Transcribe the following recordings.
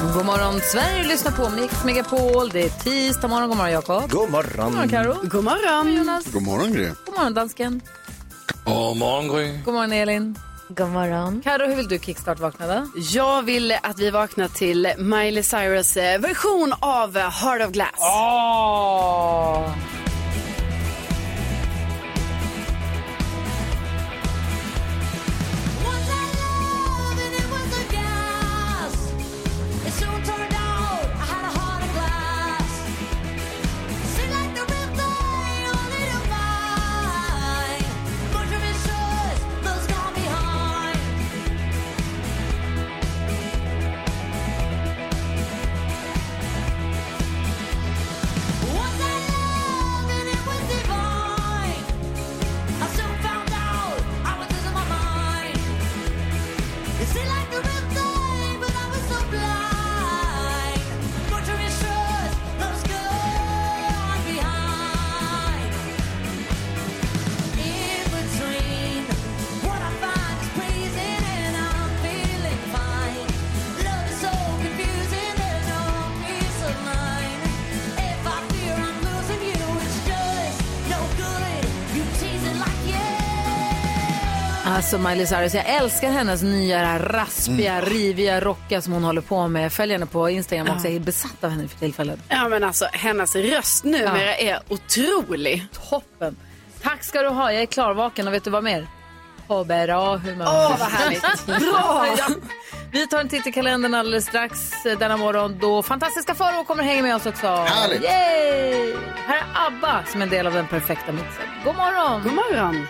God morgon Sverige, lyssna på Mix Megapol. Det är tisdag morgon. God morgon Jakob. God morgon. God morgon Karo. God morgon Jonas. God morgon, Gry. God morgon dansken. God morgon, Gry. God morgon Elin. God morgon. Karo, hur vill du kickstart-vakna då? Jag vill att vi vaknar till Miley Cyrus eh, version av Heart of Glass. Åh! Alltså Miley Cyrus, jag älskar hennes nya raspiga, Mm. riviga, rocka som hon håller på med. Följ henne på Instagram också, jag är besatt av henne för tillfället. Ja men alltså hennes röst numera är otrolig. Toppen. Tack ska du ha, jag är klarvaken och vet du vad mer? På bra humör. Åh vad härligt. Bra! Ja. Vi tar en titt i kalendern alldeles strax eh, denna morgon då fantastiska Farao kommer hänga med oss också. Härligt. Yay! Här är ABBA som är en del av den perfekta mixen. God morgon! God morgon.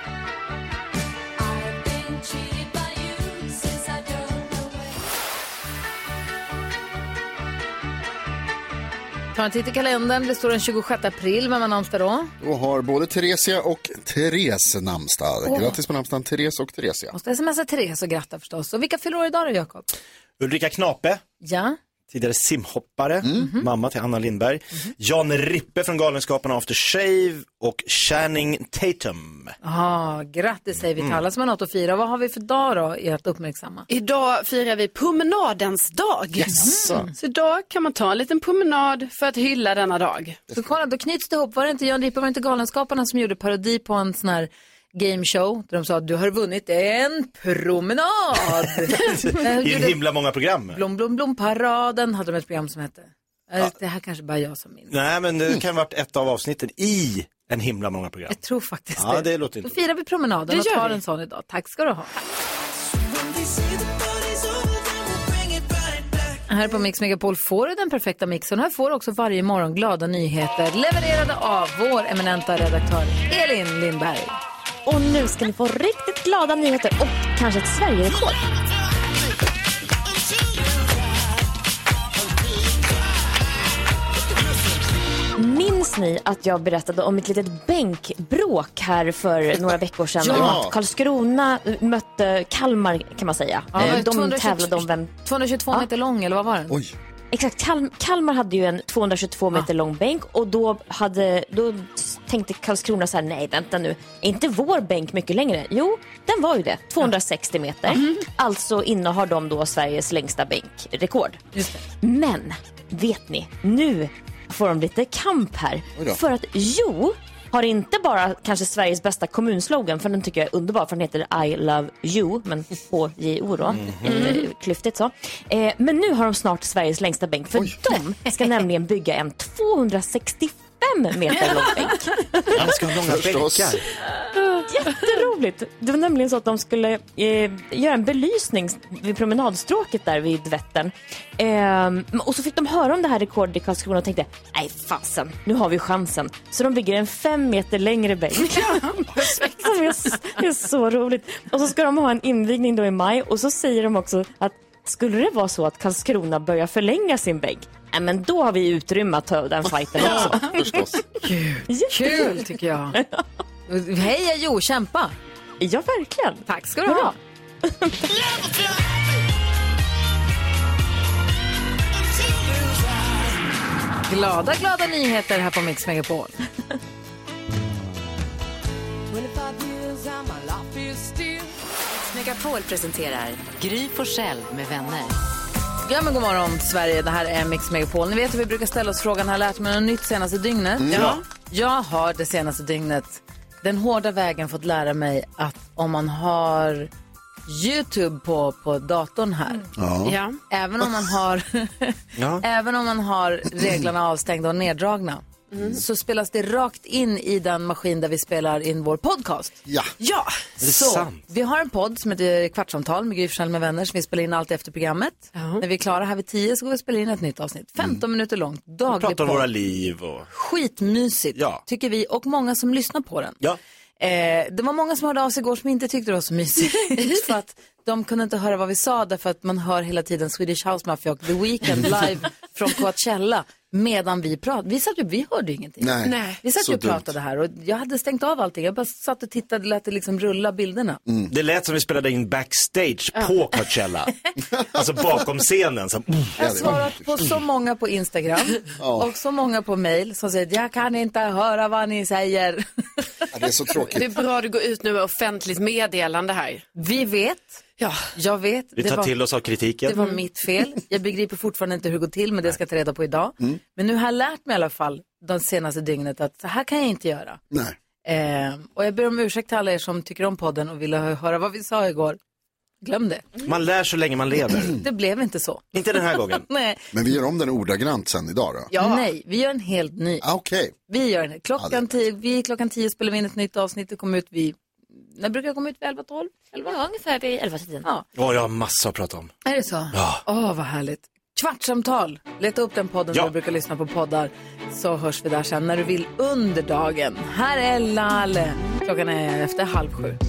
Ta en titt i kalendern. Det står den 26 april. Vem har namnsdag då? Då har både Theresia och Therese namnsdag. Grattis på namnsdagen Therese och Theresia. Måste smsa Therese och gratta förstås. Och vilka fyller år idag då, Jakob? Ulrika Knape, Ja. Tidigare simhoppare, Mhm. mamma till Anna Lindberg. Jan Rippe från Galenskaparna After Shave och Channing Tatum. Ah, grattis säger vi till Mm. alla som har något att fira. Vad har vi för dag då i att uppmärksamma? Idag firar vi promenadens dag. Yes. Mm. Så idag kan man ta en liten promenad för att hylla denna dag. Så kolla, då knyts det ihop. Var det inte Jan Rippe, var det inte Galenskaparna som gjorde parodi på en sån här game show där de sa att du har vunnit en promenad. I himla många program. Blom, blom, blom, paraden hade de ett program som hette. Eh, Det här kanske bara jag som minns. Nej, men det kan ha varit ett av avsnitten i en himla många program. Jag tror faktiskt Ja, det. det låter Då inte. firar vi promenaden Det och gör tar vi. en sån idag. Tack ska du ha. Här på Mix Megapol får du den perfekta mixen. Här får du också varje morgon glada nyheter levererade av vår eminenta redaktör Elin Lindberg. Och nu ska ni få riktigt glada nyheter och kanske ett Sverigerekord. Minns ni att jag berättade om ett litet bänkbråk här för några veckor sedan? Ja. Om att Karlskrona mötte Kalmar kan man säga. Ja, Eh, De 222 tävlade om vem 222 Ja. meter lång eller vad var den? Oj. Exakt, Kal- Kalmar hade ju en 222 meter lång bänk och då, hade, då tänkte Karlskrona så här, nej vänta nu, är inte vår bänk mycket längre? Jo, den var ju det, 260 meter. Alltså innehar de då Sveriges längsta bänkrekord. Men, vet ni, nu får de lite kamp här. För att jo, har inte bara kanske Sveriges bästa kommunslogan, för den tycker jag är underbar, för den heter I love you, men H-J-O då, eh, klyftigt så. Eh, men nu har de snart Sveriges längsta bänk, för de ska nämligen bygga en 265 meter lång bänk. Han ska ha långa Förstås. bänkar. Jätteroligt! Det var nämligen så att de skulle eh, göra en belysning vid promenadstråket där vid Vättern. Ehm, och så fick de höra om det här rekordet i Karlskrona och tänkte, nej fasen, nu har vi chansen. Så de bygger en fem meter längre bänk. Som är, s- är så roligt. Och så ska de ha en invigning då i maj och så säger de också att skulle det vara så att Karlskrona börjar förlänga sin vägg, ja, men då har vi utrymme att ta den fighten också. Förstås. Kul tycker jag. Heja Jo, kämpa. Ja, verkligen. Tack ska du ha. Glada, glada nyheter här på Mix Megapol. Megapol presenterar Gry Forssell med vänner. Ja, men god morgon Sverige, det här är Mix Megapol. Ni vet hur vi brukar ställa oss frågan, har jag lärt mig något nytt senaste dygnet? Ja. Jag har det senaste dygnet den hårda vägen fått lära mig att om man har YouTube på, på datorn här, Ja. även om man har, Ja. även om man har reglerna avstängda och neddragna, så spelas det rakt in i den maskin där vi spelar in vår podcast. Ja. Ja. det Så, sant? vi har en podd som heter Kvartsamtal med Gry med vänner som vi spelar in alltid efter programmet. När vi är klara här vid tio så går vi och spelar in ett nytt avsnitt. 15 minuter långt, Vi daglig pratar om podd. våra liv och... Skitmysigt Ja. tycker vi och många som lyssnar på den. Ja. Eh, det var många som hörde av sig igår som inte tyckte det var så mysigt. för att de kunde inte höra vad vi sa därför att man hör hela tiden Swedish House Mafia och The Weeknd live från Coachella medan vi pratade. Vi, satt ju, vi hörde ju ingenting. Nej. Nej. Vi satt ju och dumt. pratade här och jag hade stängt av allting. Jag bara satt och tittade, lät det liksom rulla bilderna. Det lät som vi spelade in backstage på Coachella. alltså bakom scenen. Så, Jag har svarat på så många på Instagram och så många på mail som säger jag kan inte höra vad ni säger. Ja, det är så Det är tråkigt. bra att du går ut nu med offentligt meddelande här. Vi vet, Ja. jag vet. vi det tar var- till oss av kritiken. Det var mitt fel. Jag begriper fortfarande inte hur det går till, men det ska jag ta reda på idag. Mm. Men nu har jag lärt mig i alla fall de senaste dygnet att så här kan jag inte göra. Nej. Eh, och jag ber om ursäkt till alla er som tycker om podden och ville hö- höra vad vi sa igår. Glöm det. Man lär så länge man lever. Det blev inte så. Inte den här gången. Nej, Men vi gör om den ordagrant sen idag då? ja. Nej vi gör en helt ny. Ah, Okej. Vi gör en klockan tio, vi klockan tio spelar vi in ett nytt avsnitt. Det kommer ut vid, när brukar det komma ut? Vid 11, 12? 11? Ja, ungefär vid 11-tiden. Ja. Åh, jag har massa att prata om. Är det så? Ja. Åh, vad härligt. Kvartsamtal. Leta upp den podden Ja. där du brukar lyssna på poddar. Så hörs vi där sen när du vill under dagen. Här är Lalle. Klockan är efter halv sju.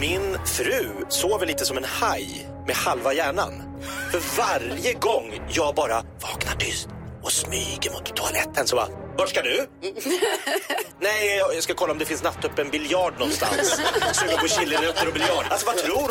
Min fru sover lite som en haj med halva hjärnan. För varje gång jag bara vaknar tyst och smyger mot toaletten så bara, vart ska du? Nej, jag ska kolla om det finns nattöppen biljard någonstans. Suga på chilinötter och biljard. Alltså vad tror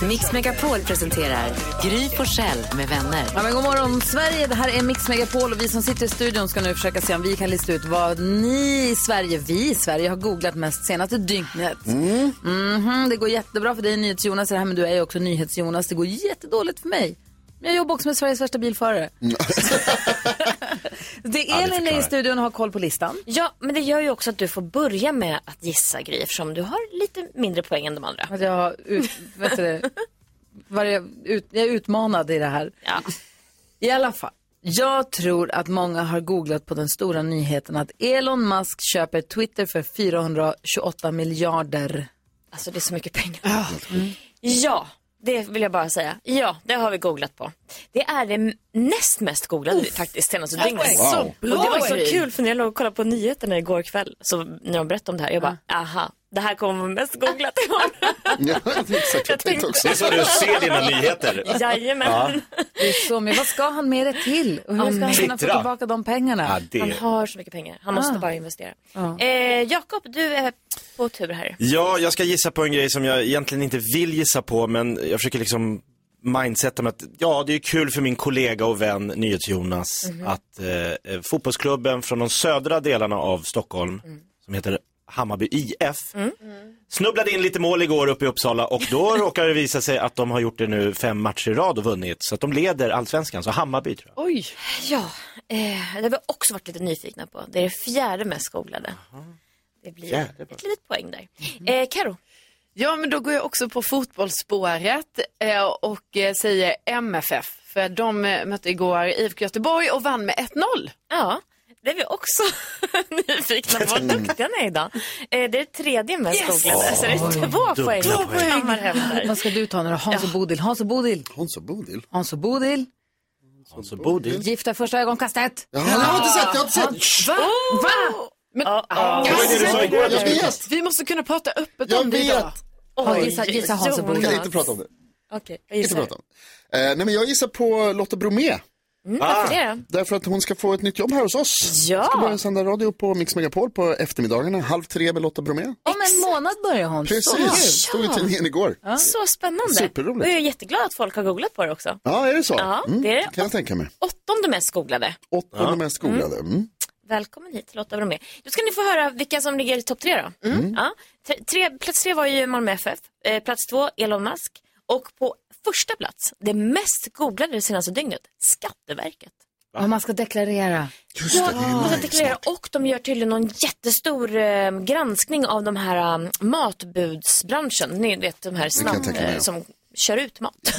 hon? Mix Megapol presenterar Gry Forssell med vänner. Ja, men god morgon Sverige, det här är Mix Megapol och vi som sitter i studion ska nu försöka se om vi kan lista ut vad ni i Sverige, vi i Sverige har googlat mest senaste dygnet. Mhm, det går jättebra för dig NyhetsJonas, det här men du är ju också NyhetsJonas. Det går jättedåligt för mig. Jag jobbar också med Sveriges värsta bilförare. det är Elin i studion och har koll på listan. Ja, men det gör ju också att du får börja med att gissa Gry eftersom du har lite mindre poäng än de andra. Att jag har ut, vet du varje, ut, jag är utmanad i det här. Ja. I alla fall. Jag tror att många har googlat på den stora nyheten att Elon Musk köper Twitter för 428 miljarder. Alltså det är så mycket pengar. Ja, det vill jag bara säga. Ja, det har vi googlat på. Det är det näst mest googlade faktiskt senaste dygnet. Wow. Och det var så kul för när jag låg och kollade på nyheterna igår kväll, så när de berättade om det här, jag bara, aha, det här kommer vara mest googlat imorgon. Ja, exakt. Jag tänkte också. Det är så du ser dina nyheter. Jajamän. Det är så, men vad ska han med det till? Och hur ska han kunna få tillbaka de pengarna? Ja, det... Han har så mycket pengar, han måste Ah. bara investera. Ja. Eh, Jakob, du är på tur här. Ja, jag ska gissa på en grej som jag egentligen inte vill gissa på, men jag försöker liksom mindseta med att ja, det är kul för min kollega och vän NyhetsJonas att eh, eh, fotbollsklubben från de södra delarna av Stockholm, som heter Hammarby IF, snubblade in lite mål igår uppe i Uppsala och då råkar det visa sig att de har gjort det nu fem matcher i rad och vunnit, så att de leder allsvenskan, så Hammarby tror jag. Oj. Ja, eh, det har vi också varit lite nyfikna på. Det är det fjärde mest googlade. Det blir Fjärde bara. ett litet poäng där. Eh, Karo. Ja, men då går jag också på fotbollsspåret eh, och eh, säger MFF. För de eh, mötte igår IFK Göteborg och vann med 1-0. Ja, det är vi också nyfikna på. Vad duktiga ni är idag. Eh, det är det tredje mest Yes! googlade, så det är två poäng. poäng. Vad ska du ta nu då? Hans och Bodil, Hans och Bodil, Hans och Bodil. Hans och Bodil. Alltså Bodil. Gifta första ögonkastet. Ja, jag har inte sett, jag har inte sett. Va? Va? Men, Ja, ah, Det var ju det du sa igår att du Jag skulle- vet! Vi måste kunna prata öppet Jag om det idag. Ja, gissa, gissa Hans och. Jag kan inte prata om det. Okej, jag Inte gissar. prata om. Eh, nej men jag gissar på Lotta Bromé. Mm, varför det då? Därför att hon ska få ett nytt jobb här hos oss. Ja. Ska börja sända radio på Mix Megapol på eftermiddagarna. Halv tre med Lotta Bromé. Om en månad börjar hon. Precis, stod i tidningen igår. Så spännande. Superroligt. Och jag är jätteglad att folk har googlat på det också. Ja, är det så? Ja, Mm, det är det. kan jag tänka mig. Åttonde mest googlade. Åttonde mest googlade. Mm. Välkommen hit Lotta Bromé. Då ska ni få höra vilka som ligger i topp tre då. Ja. Tre, plats tre var ju Malmö FF, eh, plats två Elon Musk och på första plats, det mest googlade det senaste dygnet, Skatteverket. Om man ska deklarera. Just det är Man ska deklarera och de gör tydligen någon jättestor eh, granskning av de här um, matbudsbranschen. Ni vet de här snabb, eh, ja. som kör ut mat.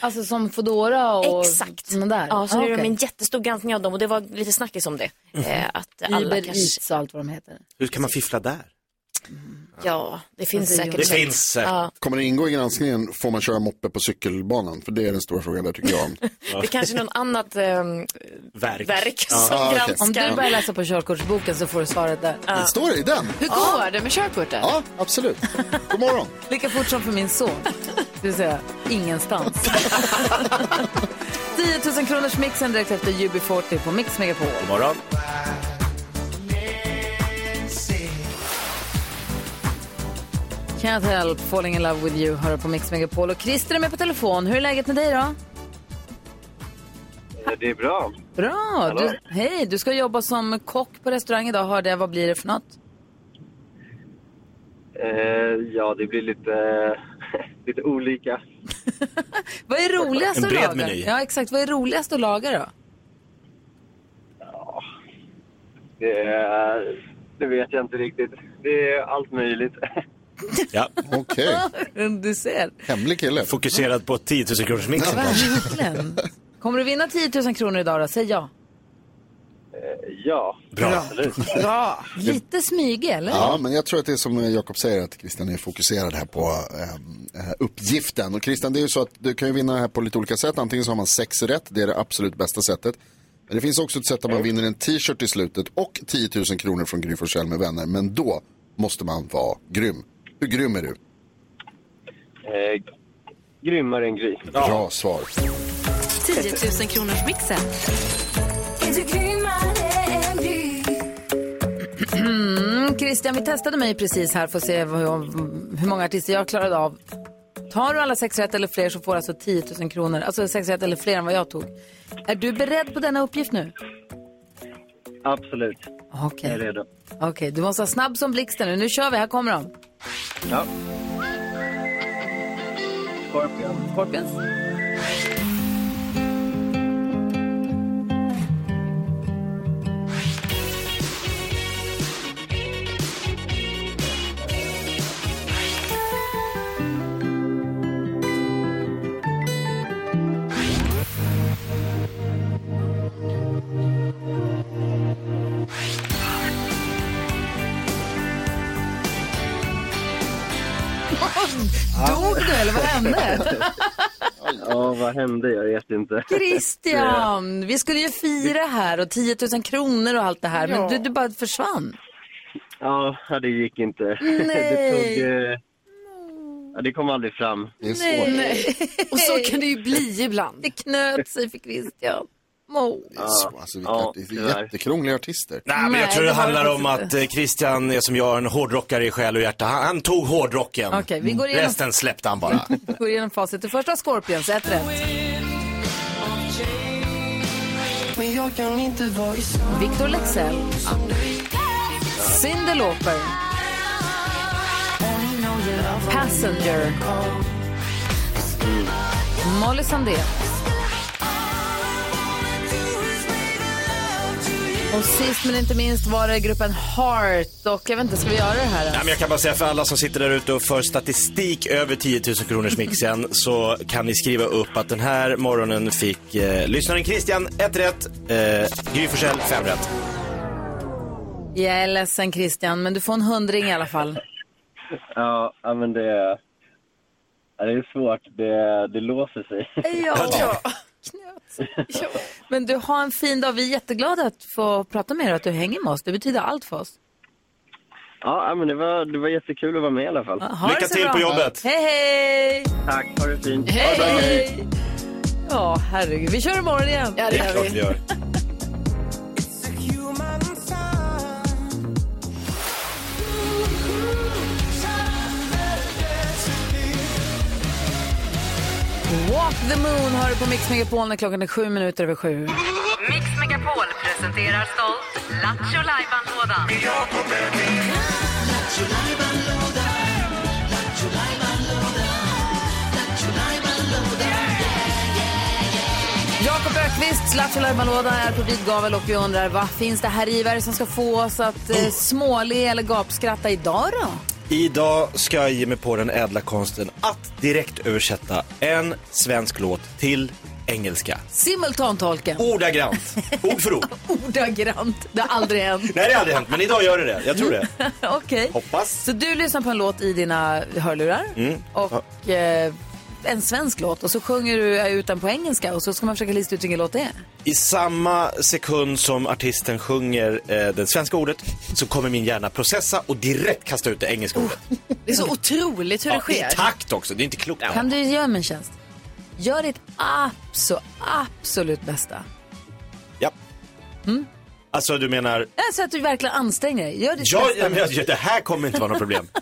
Alltså som Foodora och Exakt. där. Ja, så nu är de en jättestor granskning av dem och det var lite snackis om det. Eh, att alla Uber kanske... Eats och allt vad de heter. Hur kan man fiffla där? Ja, det finns Alltså, säkert. Det sätt. finns säkert. Ja, Kommer det ingå i granskningen, får man köra moppe på cykelbanan? För det är den stora frågan där tycker jag. det är kanske är något annat ehm, Verk. verk Ja. som Ah, okej. granskar. Om du börjar läsa på körkortsboken så får du svaret där. Det står det i den? Hur går det med körkortet? Ja, absolut. God morgon. Lika fort som för min son. Det vill säga ingenstans. 10 000 kronors mixen direkt efter UB40 på Mix Megapol. God morgon. Can't help falling in love with you hör på Mix Megapol. Och Christer är med på telefon. Hur är läget med dig då? Det är bra. Bra. Du, hej, du ska jobba som kock på restaurang idag hörde jag. Vad blir det för något? Eh, ja, det blir lite, lite olika. Vad är roligast En att bred laga? meny. Ja, exakt. Vad är roligast att laga då? Det, är- det vet jag inte riktigt. Det är allt möjligt. Ja. Okej, Du ser. hemlig kille. Fokuserad på 10 000 kronors mixen. Verkligen. Kommer du vinna 10 000 kronor idag då? Säg ja. Eh, ja, Bra. absolut. Bra. Lite smygig, eller? Ja, men jag tror att det är som Jakob säger att Christian är fokuserad här på eh, eh, uppgiften. Och Christian, det är ju så att du kan ju vinna här på lite olika sätt. Antingen så har man sex rätt, det är det absolut bästa sättet. Men det finns också ett sätt där man vinner en t-shirt i slutet och 10 000 kronor från Gry Forssell med vänner. Men då måste man vara grym. Hur grym är du? Eh, grymmare än Gry. Bra svar. 10 000 kronors mixen. Mm, Christian, vi testade mig precis här för att se hur många artister jag klarade av. Tar du alla sex rätt eller fler så får du alltså 10 000 kronor. Alltså sex rätt eller fler än vad jag tog. Är du beredd på denna uppgift nu? Absolut. Okej, Jag är redo. Okej, du måste vara snabb som blixten nu. Nu kör vi, här kommer de. Ja. Scorpion. Scorpions. Vad hände? Jag vet inte. Christian, vi skulle ju fira här och 10 000 kronor och allt det här, men du, du bara försvann. Ja, det gick inte. Nej. Det tog... Eh, ja, det kom aldrig fram. Det är svårt. Nej. Och så kan det ju bli ibland. Det knöt sig för Christian. Mo. Det är, så, alltså, vilka, Ja, det är jättekrångliga artister. Nej, men jag tror det, handlar om att eh, Christian är som jag, en hårdrockare i själ och hjärta. Han, han tog hårdrocken. Okej, vi går igenom- Resten släppte han bara. Vi går igenom facit. Det första Scorpions, ett rätt. Victor Lexell. Cyndi Lauper. Passenger. Molly Sandén. Och sist men inte minst var det gruppen Heart. Och jag vet inte, ska vi göra det här? Nej, men jag kan bara säga för alla som sitter där ute och för statistik över 10 000 kronors mixen så kan ni skriva upp att den här morgonen fick eh, lyssnaren Christian ett rätt, eh, Gry Forssell fem rätt. Jag är ledsen Christian, men du får en hundring i alla fall. Ja, ja, men det... Ja, det är svårt. Det, det låser sig. Ja. Men du har en fin dag. Vi är jätteglada att få prata med dig och att du hänger med oss. Det betyder allt för oss. Ja, men det var, det var jättekul att vara med i alla fall. Ha det så bra. Hej, hej! Tack, ha det fint. Hej! Ja, herregud. Vi kör imorgon igen. Ja, det gör vi. gör. Walk the moon har du på Mix Megapol när klockan är sju minuter över sju. Mix Megapol presenterar stolt Lattjo Lajban-lådan. Jakob Ökvist, Lattjo Lajban-låda är på vid gavel och vi undrar vad finns det här i? Som ska få oss att eh, småle eller gapskratta idag då? Idag ska jag ge mig på den ädla konsten att direkt översätta en svensk låt till engelska. Simultantolka. Ordagrant. Ord för ord. Ordagrant. Det har aldrig hänt. Nej, det har aldrig hänt, men idag gör det det. Jag tror det. Okej. Hoppas. Så du lyssnar på en låt i dina hörlurar Mm. och eh, en svensk låt och så sjunger du ut den på engelska och så ska man försöka lista ut vilken låt det är. I samma sekund som artisten sjunger eh, det svenska ordet så kommer min hjärna processa och direkt kasta ut det engelska ordet. Det är så otroligt hur det Ja, I sker. takt också, det är inte klokt. Kan du göra mig en tjänst? Gör ditt abso, absolut bästa. Ja. Alltså du menar, Alltså att du verkligen anstränger dig. Gör ditt ja, bästa. ja, men det här kommer inte vara något problem.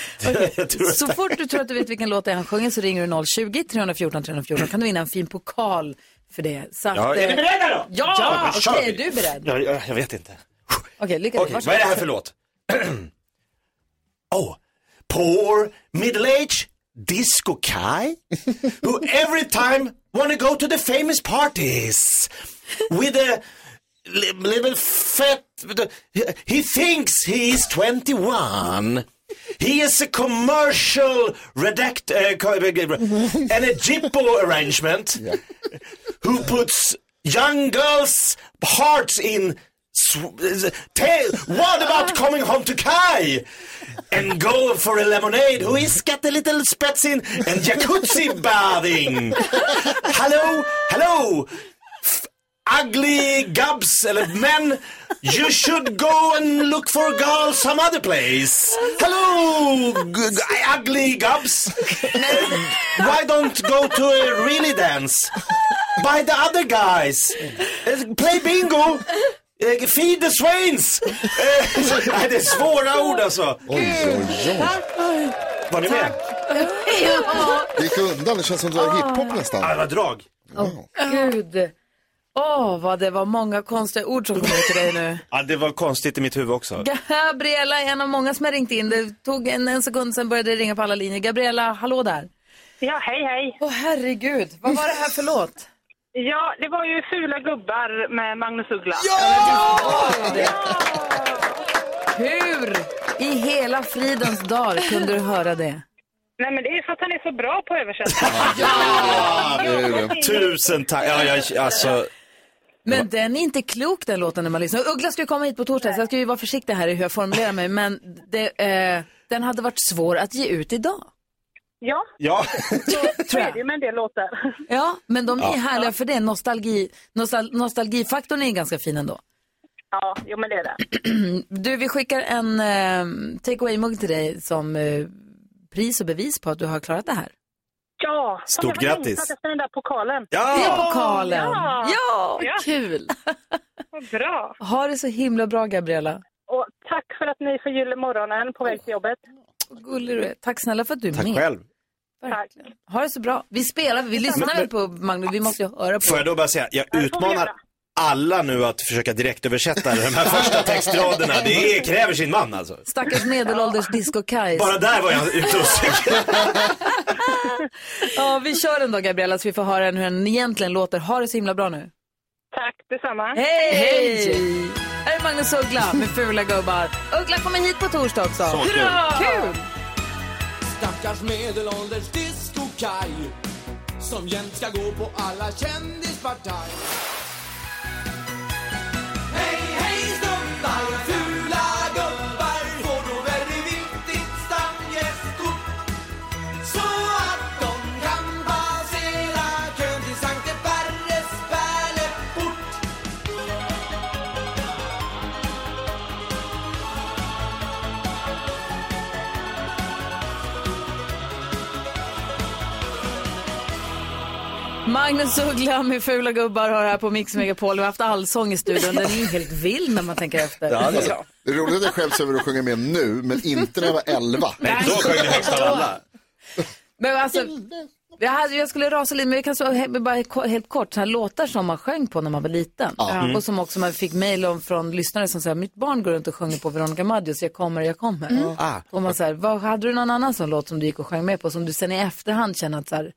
Att- Så fort du tror att du vet vilken låt det är han sjunger så ringer du 020 314 314 kan du vinna en fin pokal för det. Så att, Ja, är ni eh, beredda då? Ja, Ja, okej, vi. är du beredd? Ja, jag, jag vet inte. Okej, lycka Okej, till. vad är det här för låt? oh, poor middle-aged disco guy who every time wanna go to the famous parties with a li- little fat, he thinks he is 21. He is a commercial redact, uh, and a Jippo arrangement who puts young girls' hearts in. Tell, what about coming home to Kai and go for a lemonade? Who is got a little spets in and jacuzzi bathing? hello, hello, ugly gubs, eller men. You should go and look for girls some other place. Hello, g- g- ugly gubs. Why don't go to a really dance? By the other guys. Uh, Play bingo. Uh, Feed the swains! Eh, Nej, det är svåra ord alltså. Oj, oj, oj. Var ni med? Det gick undan, det känns som det var hiphop nästan. Ja, det var drag. Gud. Åh, vad det var många konstiga ord som kom ut till dig nu. Ja, det var konstigt i mitt huvud också. Gabriella är en av många som har ringt in. Det tog en, en sekund sen började det ringa på alla linjer. Gabriella, hallå där. Ja, hej hej. Åh herregud, vad var det här för låt? Ja, det var ju Fula gubbar med Magnus Uggla. Hur i hela fridens dag kunde du höra det? Nej, men det är för att han är så bra på att översätta. Ja, Tusen tack. Ja, jag, alltså, Men den är inte klok den låten när man lyssnar. Uggla ska ju komma hit på torsdag så jag ska ju vara försiktig här i hur jag formulerar mig. Men det, eh, den hade varit svår att ge ut idag. Ja, ja. så är det ju med en del låtar. Ja, men de är Ja. härliga för det. Nostalgi, nostal, nostalgifaktorn är ganska fin ändå. Ja, jo men det är det. Du, vi skickar en eh, take away-mugg till dig som eh, pris och bevis på att du har klarat det här. Ja, Stort jag grattis. längtat efter den där pokalen. Ja! Det är pokalen! Ja! Ja, Ja. kul! Vad bra. Ha det så himla bra, Gabriella. Och tack för att ni förgyller morgonen på väg till jobbet. Vad gullig du är. Tack snälla för att du är Tack med. själv. Tack. Ha det så bra. Vi spelar, vi lyssnar Men- väl på Magnus, vi måste ju höra på. Får jag då bara säga, jag utmanar. Alla nu att försöka direktöversätta de här första textraderna. Det är, kräver sin man alltså. Stackars medelålders disco-Kajs. Bara där var jag ute och. Ja, vi kör den då, Gabriella, så vi får höra hur den egentligen låter. Ha det så himla bra nu. Tack detsamma. Hej! Hej! Här är Magnus Uggla med Fula gubbar. Uggla kommer hit på torsdag också. Så kul. Kul! Stackars medelålders disco-kaj som jämt ska gå på alla kändispartaj. Magnus Uggla med Fula gubbar har här på Mix Megapol. Vi har haft allsång i studion. Den är ju helt vild när man tänker efter. Alltså, det är roligt att jag skäms över att sjunga med nu, men inte när jag var 11. Nej, då sjöng ni högst av alla. Men alltså, jag, hade, jag skulle rasa lite, men vi kan så, he- bara helt kort, så här låtar som man sjöng på när man var liten. Ja. Mm. Och som också man fick mejl om från lyssnare som säger, mitt barn går runt och sjunger på Veronica Maggios, jag kommer, jag kommer. Mm. Ah. Och man säger, vad hade du någon annan sån låt som du gick och sjöng med på, som du sen i efterhand känner att så här,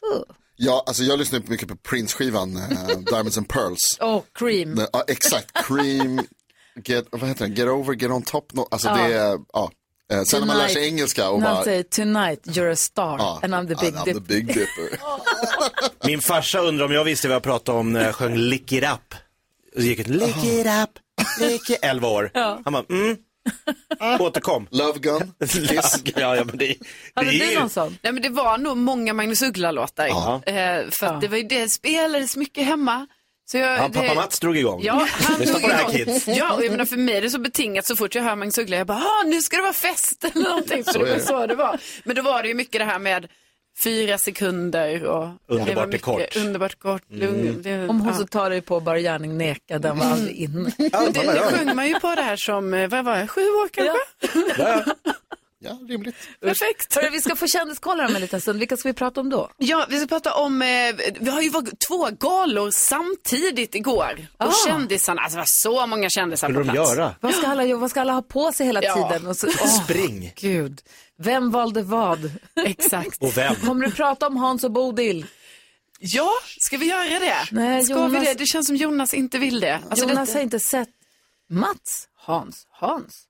fuh. Ja, alltså jag lyssnar mycket på Prince-skivan eh, Diamonds and Pearls. oh, cream. Ja, exakt, Cream, get, vad heter den? Get over, get on top. No, alltså Ja. det är, ja. Eh, Sen när man lär sig engelska och han bara, säger, tonight you're a star Ja. and I'm the big I'm dip. the big dipper. Min farsa undrar om jag visste vad jag pratade om när jag sjöng Lick it up. Och så gick det Lick it up, lick it 11 år. Ja. Han bara, mm. Återkom. Love gun, kiss. ja, ja, men det, det Hade är du ju... någon sån? Nej, men det var nog många Magnus Uggla-låtar. Ja. Eh, för att det var ju det spelades mycket hemma. Så jag, Ja, det... pappa Mats drog igång. Ja, han Lyssna på det här kids. Ja, och jag menar för mig är det så betingat så fort jag hör Magnus Uggla, jag bara, ah, nu ska det vara fest eller någonting. Så Så det var så det var. Men då var det ju mycket det här med fyra sekunder och det Underbart mycket- kort. Underbart kort. lugn- det- Om hon ja. så tar dig på bara gärning neka, den var aldrig inne. Men det, det sjöng man ju på det här som, eh, vad var jag, sju år kanske? Ja, rimligt. Perfekt. Hörru, vi ska få kändiskolla om en liten stund. Vilka ska vi prata om då? Ja, vi ska prata om, eh, vi har ju varit två galor samtidigt igår. Och Ah. kändisarna, alltså det var så många kändisar Skulle på de plats. göra? Vad ska alla, göra? vad ska alla ha på sig hela Ja. tiden? Och så, åh, Spring. Gud, vem valde vad? Exakt. Och vem? Kommer du prata om Hans och Bodil? Ja, ska vi göra det? Nej, ska Jonas- vi det? Det känns som Jonas inte vill det. Alltså, Jonas det... har inte sett Mats, Hans, Hans.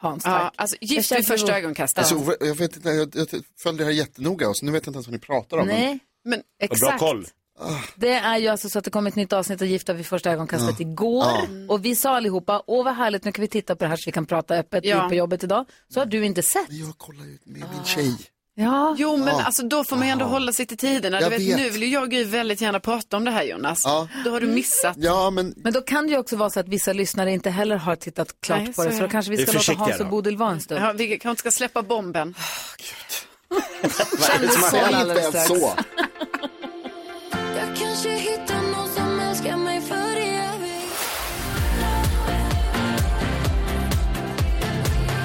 Hans. Ja, alltså gift vid första ögonkastet. Alltså, jag, vet inte, jag, jag följde det här jättenoga och så nu vet jag inte ens vad ni pratar om. Nej, Men exakt. koll. Det är ju alltså så att det kom ett nytt avsnitt av Gifta vid första ögonkastet igår. Och vi sa allihopa, åh vad härligt, nu kan vi titta på det här så vi kan prata öppet Ja. på jobbet idag. Så har du inte sett. Men jag kollar ju med min tjej. Ja. Jo, men alltså då får man ju ändå hålla sig till tiderna. Du Jag vet, vet. nu vill ju jag och Gry väldigt gärna prata om det här Jonas. Ja. Då har du missat. Ja, men Men då kan det ju också vara så att vissa lyssnare inte heller har tittat klart Nej, på det. Så då kanske vi ska låta Hans och. Bodil vara en stund. Ja, vi kanske ska släppa bomben. vad är det som har hänt ens så? Jag kanske hittar någon som älskar mig för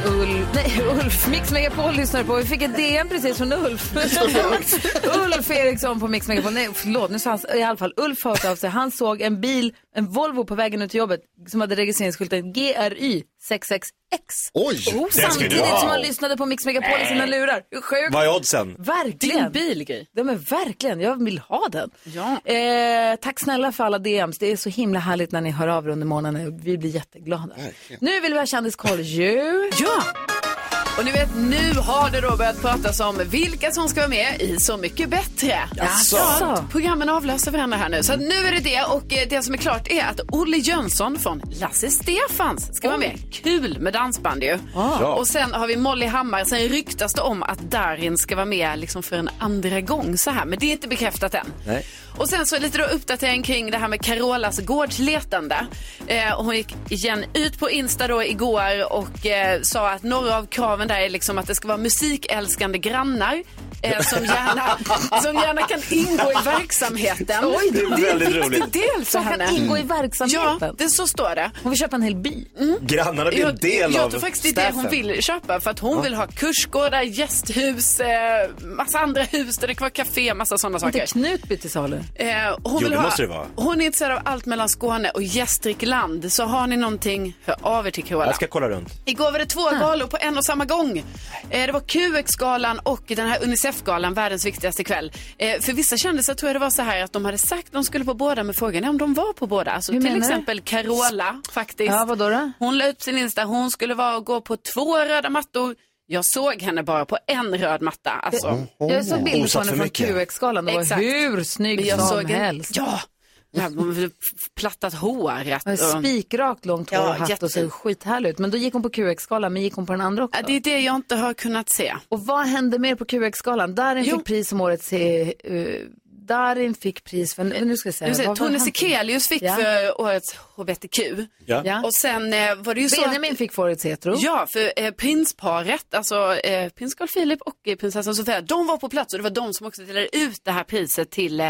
Ulf, nej, Ulf, Mix Megapol lyssnar på. Vi fick ett DM precis från Ulf. Ulf Eriksson på Mix Megapol. Nej, förlåt, nu sa han, i alla fall Ulf hört av sig. Han såg en bil, en Volvo på vägen ut till jobbet som hade registreringsskylten GRY 66X. Oj! Oh, ska du samtidigt som han lyssnade på Mix Megapol i sina lurar. Hur sjukt? Vad är oddsen? Verkligen. Din bil, Gry. Ja, men verkligen, jag vill ha den. Ja. Eh, tack snälla för alla DMs. Det är så himla härligt när ni hör av er under morgonen. Vi blir jätteglada. Nu vill vi ha kändiskoll. Ja! Och ni vet, nu har det då börjat pratas om vilka som ska vara med i Så mycket bättre. Jaså? Ja, programmen avlöser varandra här nu. Så nu är det det och eh, det som är klart är att Olle Jönsson från Lasse Stefans ska vara med. Kul med dansband ju. Och sen har vi Molly Hammar. Sen ryktas det om att Darin ska vara med liksom för en andra gång så här. Men det är inte bekräftat än. Nej. Och sen så lite då uppdatering kring det här med Carolas gårdsletande. Eh, hon gick igen ut på Insta då igår och eh, sa att några av kraven där är liksom att det ska vara musikälskande grannar. Eh, som, gärna, som gärna kan ingå i verksamheten. Oj, Det är väldigt roligt. Det är del för Som kan henne. ingå i verksamheten. Ja, det så står det. Hon vill köpa en hel by. Grannarna blir en Jag, del jag av tror faktiskt det är det hon staffen. vill köpa för att hon vill ha kursgårdar, gästhus, eh, massa andra hus där det kan vara café, massa sådana Inte saker. Knutby till salu. Eh, hon, Jo, vill det ha, måste det vara. hon är intresserad av allt mellan Skåne och Gästrikland. Så har ni någonting, hör av er till Carola. Jag ska kolla runt. Igår var det två galor på en och samma gång. Eh, det var QX-galan och den här Unicef-galan, världens viktigaste kväll. Eh, för vissa kändisar tror jag det var så här att de hade sagt att de skulle på båda, men frågan är om de var på båda. Alltså, Hur till du? exempel Carola faktiskt. Ja, vadå då? Hon la ut på sin Insta, hon skulle vara och gå på två röda mattor. Jag såg henne bara på en röd matta. Alltså. Jag såg bilder på henne för från. QX-galan. Det var Exakt. hur snygg Jag som såg en- helst. Ja, ja hade plattat håret. Spikrakt långt hår Ja, och hatt och såg skithärlig ut. Men då gick hon på QX-galan, men gick hon på den andra också? Ja, det är det jag inte har kunnat se. Och vad hände mer på QX-galan? Darin Jo. fick pris som årets... Uh, Darin fick pris för... Nu ska jag säga. Var Tone? Sekelius fick Ja. för årets HBTQ. Ja. Och sen eh, var det ju så att, Benjamin fick för årets hetero. Ja, för eh, prinsparet, alltså eh, prins Carl Philip och eh, prinsessan Sofia, de var på plats och det var de som också delade ut det här priset till eh,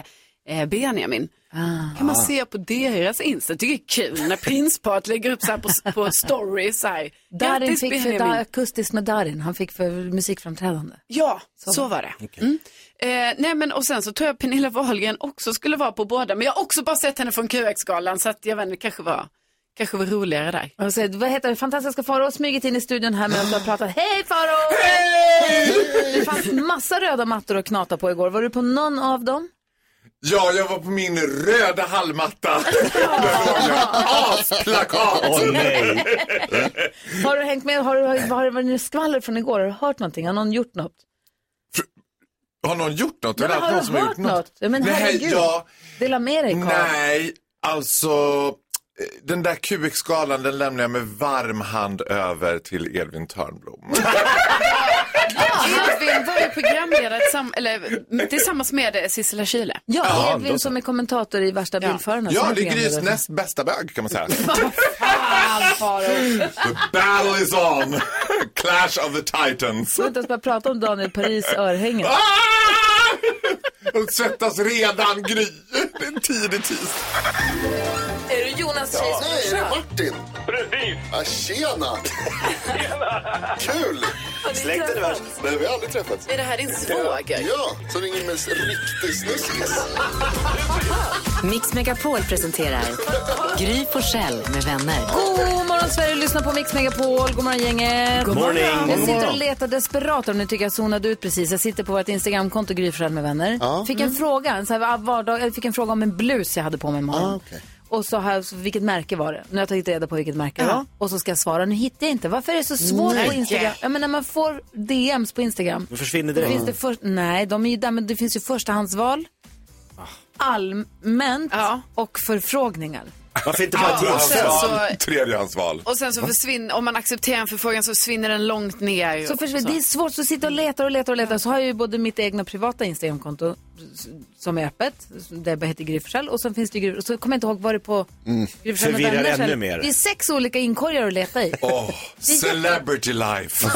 eh, Benjamin. Ah. Kan man se på deras Insta. Jag tycker det är kul när prinsparet lägger upp så här på, på stories. Så här. Darin fick för da, akustiskt med Darin. Han fick för musikframträdande. Ja, så, var det. Mm. Eh, nej men och sen så tror jag Pernilla Wahlgren också skulle vara på båda. Men jag har också bara sett henne från QX-galan så att jag vet inte, kanske var, kanske var roligare där. Och så, vad heter det? Fantastiska Farao har smugit in i studion här medan du har pratat. Hej Farao! Hej! Det fanns massa röda mattor att knata på igår. Var du på någon av dem? Ja, jag var på min röda hallmatta. Jag asplakat. Åh nej. Har du hängt med? Har du, har det varit skvaller från igår? Har du hört någonting? Har någon gjort något? Har någon gjort något? Det men har alltid du någon hört har gjort något? Ja, men Nej, herregud. ja. Dela med dig Carl. Nej, alltså den där QX-galan den lämnar jag med varm hand över till Edvin Törnblom. Edvin var ju programledare tillsamm- eller, tillsammans med Sissela Kyle. Ja, Ja, Edvin då så. som är kommentator i Värsta bilförarna. som Ja, är det är programledare. näst bästa bög kan man säga. Fan, Farao. The battle is on! Clash of the Titans. Ens börjat prata om Daniel Paris örhängen. Ah! Och svettas redan, Gry. Det är en tidig tisdag. Är du Jonas tjej som Nej, är det? Martin? Precis. Ah, tjena! Kul! Släkten är värst. Nej, vi har aldrig träffats. Är det här din svåger? Ja, som ringer med riktig snuskis. Mix Megapol presenterar Gry Forssell med vänner. God morgon Sverige, lyssna på Mix Megapol. God morgon gänget. God morgon. Jag sitter och letar desperat om ni tycker jag zonade ut precis. Jag sitter på vårt Instagramkonto Gry Forssell med vänner. Ja. Fick en fråga, en så här vardag, jag fick en fråga om en blus jag hade på mig imorgon. Ah, okej. Och så har jag, vilket märke var det? Nu har jag tagit reda på vilket märke det var. Och så ska jag svara. Nu hittar jag inte. Varför är det så svårt på Instagram? Ja, men när man får DMs på Instagram. Då försvinner Då det. finns det först, nej, de är ju där, men det finns ju förstahandsval. Allmänt Ja. och förfrågningar. Varför inte bara Ja, och sen så, Tredjehandsval. och sen så försvinner, om man accepterar en förfrågan så försvinner den långt ner. Så försvinner, det är svårt så sitta och letar och letar och letar. Så har jag ju både mitt egna privata Instagramkonto som är öppet, jag heter Gry och sen finns det Gry, och så kommer jag inte ihåg vad det är på Gry med Förvirrar ännu mer. Det är sex olika inkorgar att leta i. Åh, celebrity life.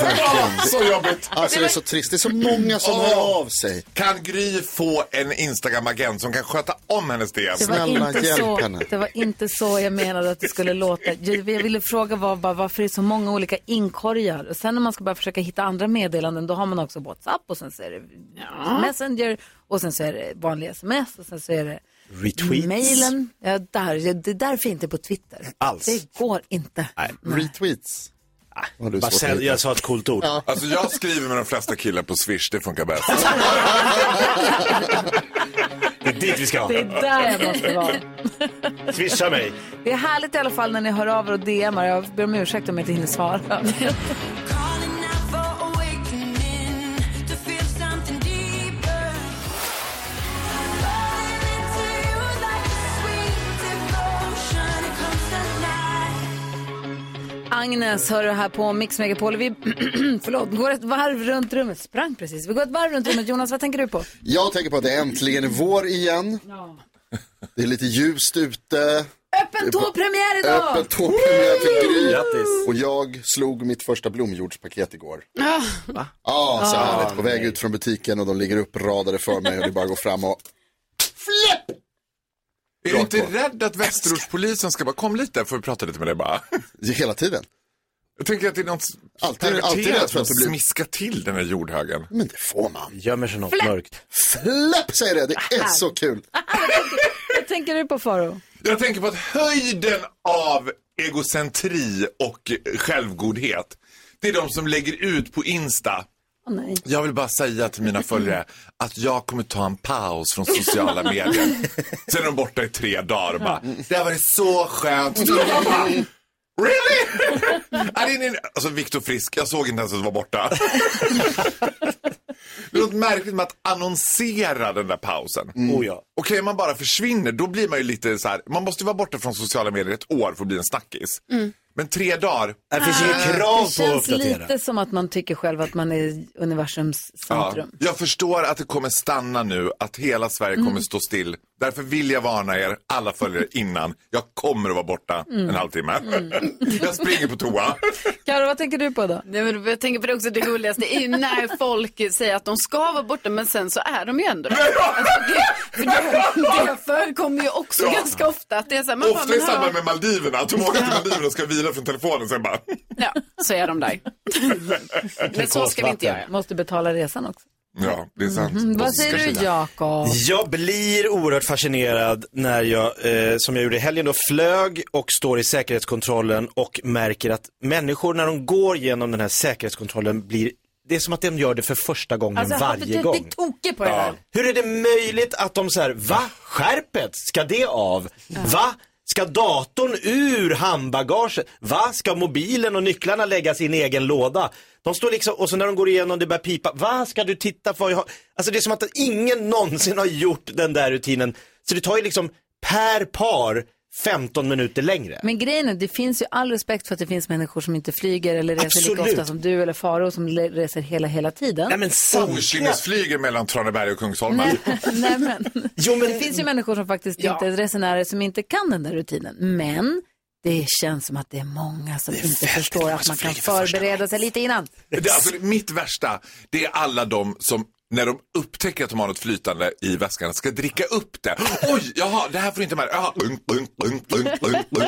så jobbigt. Alltså det är så trist. Det är så många som Åh. hör av sig. Kan Gry få en Instagram-agent som kan sköta om hennes DM? Det var, Snälla, inte hjälp så, henne. det var inte så jag menade att det skulle låta. Jag, jag ville fråga var bara, varför det är så många olika inkorgar. Och sen när man ska börja försöka hitta andra meddelanden, då har man också WhatsApp och sen så är det Messenger och sen så är det vanliga sms och sen så är det Retweets. mailen. Ja, där, det är därför inte på Twitter. Alls. Det går inte. Nej. Retweets. Du Bara säl- jag sa ett coolt ord. Alltså jag skriver med de flesta killar på Swish, det funkar bäst. Det är dit vi ska. Det är där jag måste vara. Swisha mig. Det är härligt i alla fall när ni hör av er och DMar. Jag ber om ursäkt om jag inte hinner svara. Agnes hör du här på Mix Megapol. Vi förlåt, går ett varv runt rummet. Sprang precis. Vi går ett varv runt rummet. Jonas, vad tänker du på? Jag tänker på att det äntligen är vår igen. Det är lite ljust ute. Öppen tåpremiär idag! Öppen tårtpremiär för Gry. Grattis. Och jag slog mitt första blomjordspaket igår. Ja. Ja, så härligt. På väg ut från butiken och de ligger uppradade för mig och det bara att gå fram och fläpp! Är du inte rädd att Västerortspolisen ska bara, kom lite, får vi prata lite med dig bara? Hela tiden. Jag tänker att det är något Alltid- alltid rädd för att blir- smiskar till den här jordhögen. Men det får man. Gömmer sig något mörkt. Fläpp säger det, det är så kul. Vad tänker du på Faro? Jag tänker på att höjden av egocentri och självgodhet, det är de som lägger ut på Insta. Nej. Jag vill bara säga till mina följare att jag kommer ta en paus från sociala medier. Sen är de borta i tre dagar och bara, det har varit så skönt. Really? Ja, det är en- alltså Viktor Frisk, jag såg inte ens att det var borta. Det är något märkligt med att annonsera den där pausen. Oh ja. Okej, man bara försvinner, då blir man ju lite så här, man måste vara borta från sociala medier ett år för att bli en snackis. Men tre dagar, Det finns inget krav Det på att känns uppdatera. lite som att man tycker själv att man är universums ja, centrum. jag förstår att det kommer stanna nu, att hela Sverige kommer stå still Därför vill jag varna er, alla följare, innan. Jag kommer att vara borta Mm. en halvtimme. jag springer på toa. Karo, vad tänker du på då? Nej, men jag tänker på det också, det roligaste är ju när folk säger att de ska vara borta men sen så är de ju ändå där. Alltså, det, för det, det förekommer ju också Ja. ganska ofta att det är så här, men fan, Ofta i samband med Maldiverna, att de åker till Maldiverna och ska vila från telefonen sen bara... Ja, så är de där. men så ska vi inte göra. Måste betala resan också. Ja, det är sant. Mm, vad säger du Jakob? Jag blir oerhört fascinerad när jag, eh, som jag gjorde i helgen då, flög och står i säkerhetskontrollen och märker att människor när de går genom den här säkerhetskontrollen blir, det är som att de gör det för första gången Alltså, varje gång. Är tokig på det där. Hur är det möjligt att de så här, va? Skärpet? Ska det av? Va? Ska datorn ur handbagaget? Va? Ska mobilen och nycklarna läggas i en egen låda? De står liksom, och så när de går igenom det börjar pipa. Va? Ska du titta på vad jag har? Alltså det är som att ingen någonsin har gjort den där rutinen. Så det tar ju liksom per par 15 minuter längre. Men grejen är, det finns ju all respekt för att det finns människor som inte flyger eller reser lika Absolut. ofta som du eller Faro som reser hela, hela tiden. Nej men Okynnesflyger mellan Traneberg och Kungsholmen. Nej, men, Det finns ju människor som faktiskt inte är resenärer som inte kan den där rutinen. Men det känns som att det är många som inte förstår att man kan förbereda sig lite innan. Det, är alltså, mitt värsta, det är alla de som när de upptäcker att de har något flytande i väskan ska dricka upp det. Oj, jaha, det här får inte med. Jaha.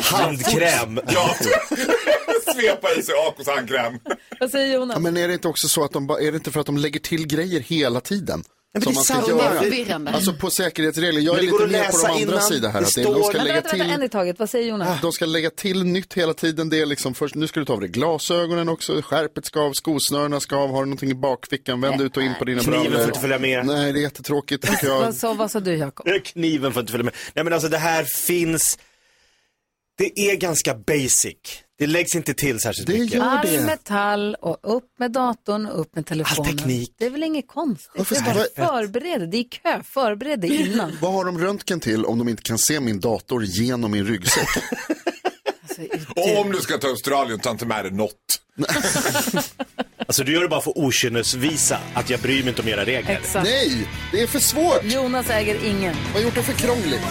Handkräm. Ja, svepa i sig Acos handkräm. Vad säger Jonas? Ja, men är det inte också så att de, är det inte för att de lägger till grejer hela tiden? Men som det är man ska göra. Alltså på säkerhetsregler, jag är lite mer på de andra innan. sidor här. Det Att det, står- de ska lägga vänta, vänta, en till i taget. Vad säger Jonas? de ska lägga till nytt hela tiden. Det är liksom först, nu ska du ta av dig glasögonen också, skärpet ska av, skosnörena ska av, har du någonting i bakfickan, vänd ut och in på dina Kniven brallor. får inte följa med. Nej, det är jättetråkigt tycker jag. Vad, så, vad sa du Jakob? Kniven får inte följa med. Nej men alltså det här finns, det är ganska basic. Det läggs inte till särskilt mycket. All metall och upp med datorn och upp med telefonen. All teknik. Det är väl inget konstigt. Varför Det är bara det förbered dig. Det är kö. Förbered dig innan. Vad har de röntgen till om de inte kan se min dator genom min ryggsäck? Och om du ska till Australien, ta inte med dig något. Alltså du gör det bara för okynnesvisa att jag bryr mig inte om era regler. Exakt. Nej, det är för svårt. Jonas äger ingen. Vad har gjort det för krångligt?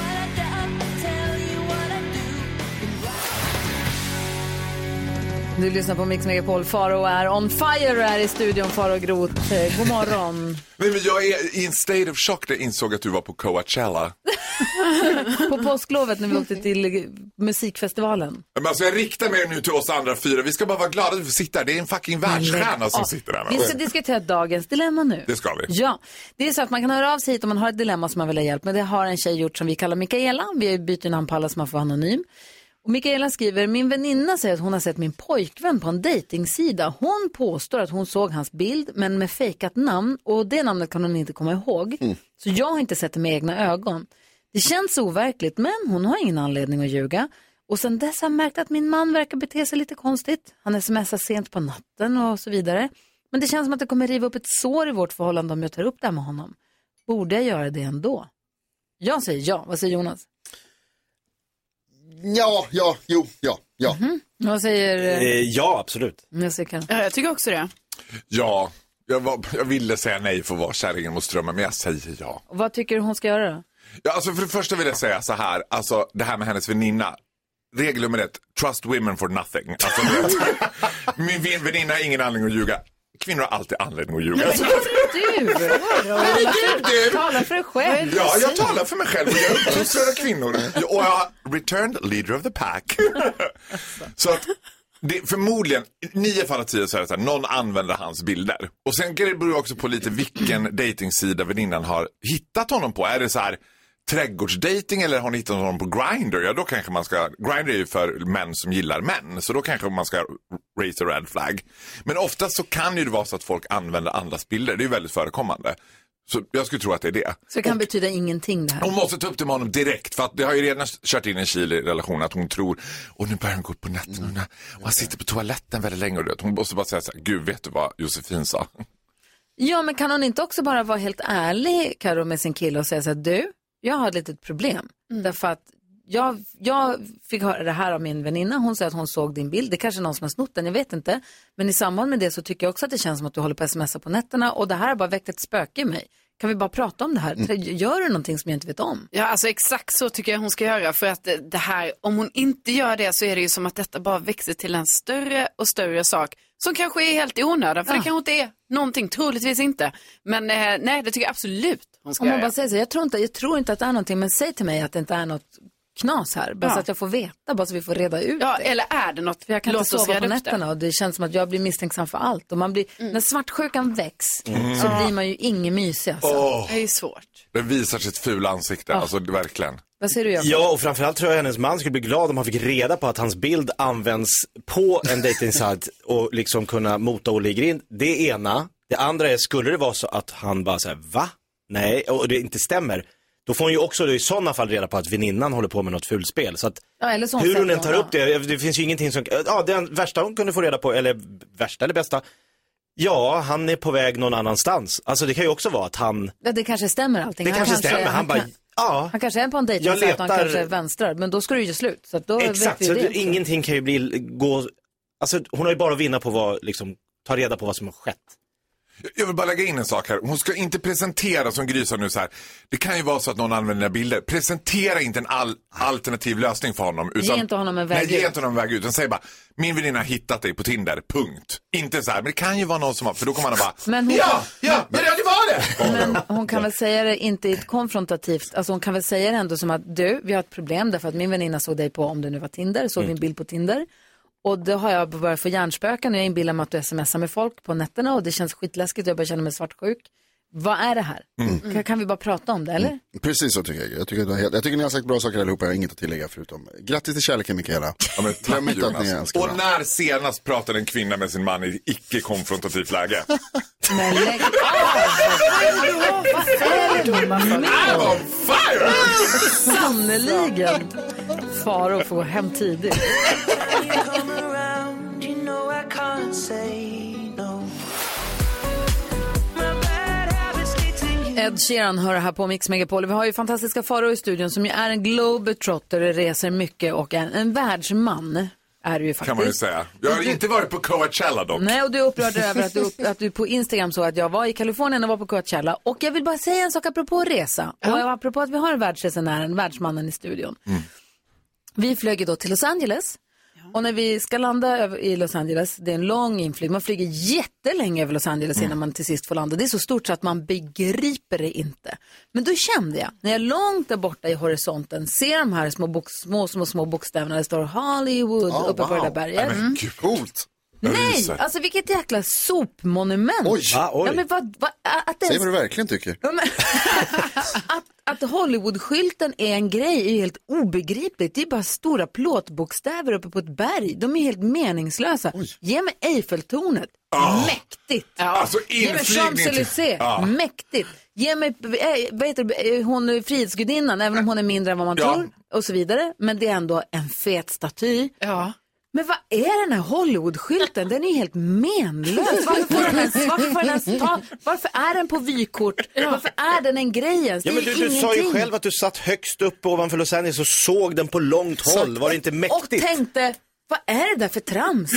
Du lyssnar på Mix Megapol. Faro är on fire och är i studion. Faro Groth. Eh, God morgon. Nej, men jag är i en state of shock när jag insåg att du var på Coachella. på påsklovet när vi åkte till musikfestivalen. Men alltså jag riktar mig nu till oss andra fyra. Vi ska bara vara glada att vi sitta här. Det är en fucking världsstjärna som sitter där. Vi ska diskutera dagens dilemma nu. Det ska vi. Ja, det är så att man kan höra av sig hit om man har ett dilemma som man vill ha hjälp med. Det har en tjej gjort som vi kallar Mikaela. Vi byter namn på alla så man får vara anonym. Och Mikaela skriver, min väninna säger att hon har sett min pojkvän på en dejtingsida. Hon påstår att hon såg hans bild men med fejkat namn och det namnet kan hon inte komma ihåg. Så jag har inte sett det med egna ögon. Det känns overkligt men hon har ingen anledning att ljuga. Och sen dess har jag märkt att min man verkar bete sig lite konstigt. Han smsar sent på natten och så vidare. Men det känns som att det kommer riva upp ett sår i vårt förhållande om jag tar upp det här med honom. Borde jag göra det ändå? Jag säger ja. Vad säger Jonas? Ja, ja, jo, ja, ja. Vad säger... Eh, eh, ja, absolut. Jag säger. Ja, jag tycker också det. Ja, jag, var, jag ville säga nej för att vara kärringen mot strömmen, men jag säger ja. Och Vad tycker du hon ska göra då? ja alltså för det första vill jag säga så här, alltså det här med hennes väninna. Regel nummer ett, trust women for nothing. Alltså, min väninna har ingen anledning att ljuga. Kvinnor har alltid anledning att ljuga. Alltså, Du! du! Tala för dig själv. Ja, jag talar för mig själv och jag uppfostrar kvinnor. Och jag har returned leader of the pack. Så att det, förmodligen, nio fall av tio så är det så här, någon använder hans bilder. Och sen kan det beror också på lite vilken dejtingsida väninnan har hittat honom på. Är det så här trädgårdsdating eller har ni hittat honom på Grindr? Ja, då kanske man ska, Grindr är ju för män som gillar män, så då kanske man ska raise a red flag. Men ofta så kan ju det vara så att folk använder andras bilder, det är ju väldigt förekommande. Så jag skulle tro att det är det. Så det kan betyda ingenting det här. Hon måste ta upp det med honom direkt för att det har ju redan kört in en kil i relationen att hon tror och nu börjar han gå upp på nätterna och han sitter på toaletten väldigt länge och det. Hon måste bara säga så här, gud vet du vad Josefin sa? Ja, men kan hon inte också bara vara helt ärlig, Karo, med sin kille och säga så här, du, jag har ett litet problem. Därför att jag, jag fick höra det här av min väninna. Hon säger att hon såg din bild. Det kanske är någon som har snott den, jag vet inte. Men i samband med det så tycker jag också att det känns som att du håller på att smsa på nätterna och det här har bara väckt ett spöke i mig. Kan vi bara prata om det här? Mm. Gör du någonting som jag inte vet om? Ja, alltså exakt så tycker jag hon ska göra. För att det- här, om hon inte gör det så är det ju som att detta bara växer till en större och större sak. Som kanske är helt i onödan, för det kanske inte är någonting, troligtvis inte. Men eh, nej, det tycker jag absolut hon ska Om man göra. bara säger så, jag tror, inte, jag tror inte att det är någonting, men säg till mig att det inte är något knas här. Bara Ja. så att jag får veta, bara så vi får reda ut Ja, det. eller är det något? För jag kan Låt inte sova på det. nätterna och det känns som att jag blir misstänksam för allt. Och man blir, När svartsjukan väcks Mm. så Ja. blir man ju ingen mysig alltså. Åh. Det är svårt. Den visar sitt fula ansikte, alltså verkligen. Vad säger du? Ja, och framförallt tror jag hennes man skulle bli glad om han fick reda på att hans bild används på en dejtingsajt och liksom kunna mota Olle i grind. Det ena. Det andra är, skulle det vara så att han bara säger va? Nej, och det inte stämmer. Då får hon ju också i sådana fall reda på att väninnan håller på med något fulspel. Så att Ja, eller så hur hon än tar upp det, det finns ju ingenting som, ja det värsta hon kunde få reda på, eller värsta eller bästa, ja han är på väg någon annanstans. Alltså det kan ju också vara att han, Ja, det kanske stämmer allting. det kanske stämmer, han bara, kan, ja. han kanske är på en Jag dejtingsajt och han letar- kanske vänstrar. Men då ska du ju slut. Så då Exakt, vet så vi det, det. ingenting kan ju bli, gå, alltså hon har ju bara att vinna på vad, liksom, ta reda på vad som har skett. Jag vill bara lägga in en sak här. Hon ska inte presentera som Gry sa nu så här. Det kan ju vara så att någon använder dina bilder. Presentera inte en all, alternativ lösning för honom. Ge inte honom en väg nej, ge ut. inte honom en väg ut. Utan säg bara, min väninna har hittat dig på Tinder, punkt. Inte så här, men det kan ju vara någon som har, för då kommer han bara, Men hon- ja, ja, men det var det! Men hon kan väl säga det inte i ett konfrontativt, alltså hon kan väl säga det ändå som att du, vi har ett problem därför att min väninna såg dig på, om det nu var Tinder, såg Mm. din bild på Tinder. Och då har jag börjat få hjärnspöken och jag inbillar mig att du smsar med folk på nätterna och det känns skitläskigt och jag börjar känna mig svartsjuk. Vad är det här? Mm. Kan, kan vi bara prata om det, eller? Precis så tycker jag. Jag tycker, du helt- jag tycker ni har sagt bra saker allihopa, jag har inget att tillägga förutom grattis till kärleken Mikaela. Ja, men tack inte att ni Jonas. älskar Och när senast pratade en kvinna med sin man i icke-konfrontativt läge? Men lägg av! Vad är det med I'm on fire! Sannerligen. Faro får gå hem tidigt. Ed Sheeran hör här på Mix Megapol. Vi har ju fantastiska Faro i studion som ju är en globetrotter, reser mycket och är en världsman. Är du ju faktiskt. Kan man ju säga. Jag har inte varit på Coachella dock. Nej, och du är upprörd över att du, att du på Instagram såg att jag var i Kalifornien och var på Coachella. Och jag vill bara säga en sak apropå resa. Och apropå att vi har en världsresenären, världsmannen i studion. Vi flög ju då till Los Angeles. Och när vi ska landa i Los Angeles, det är en lång inflyg, man flyger jättelänge över Los Angeles innan man till sist får landa. Det är så stort så att man begriper det inte. Men då kände jag, när jag långt där borta i horisonten ser de här små, små, små, små bokstäverna, det står Hollywood Oh, uppe på det där berget. Gud. Coolt. Jag Nej, ryser. alltså vilket jäkla sopmonument. Oj. Va, oj. Ja, men vad, vad, att, det Säg ens, vad du verkligen tycker. Ja, men- att, att Hollywood-skylten är en grej är ju helt obegripligt. Det är bara stora plåtbokstäver uppe på ett berg. De är helt meningslösa. Ge mig Eiffeltornet. Mäktigt. Alltså Ge mig. Champs-Élysées. Ja. Mäktigt. Ge mig, äh, vad heter det, eh, hon är Frihetsgudinnan, även om hon är mindre än vad man Ja. tror. Och så vidare. Men det är ändå en fet staty. Ja. Men vad är den här Hollywood-skylten? Den är ju helt menlös. Varför får den ens, varför får den ens ta, varför är den på vykort? Varför är den en grej ens? Ja, Det men är du, du sa ju själv att du satt högst upp ovanför Los Angeles och såg den på långt håll. Var det inte Och mäktigt? tänkte, vad är det där för trams?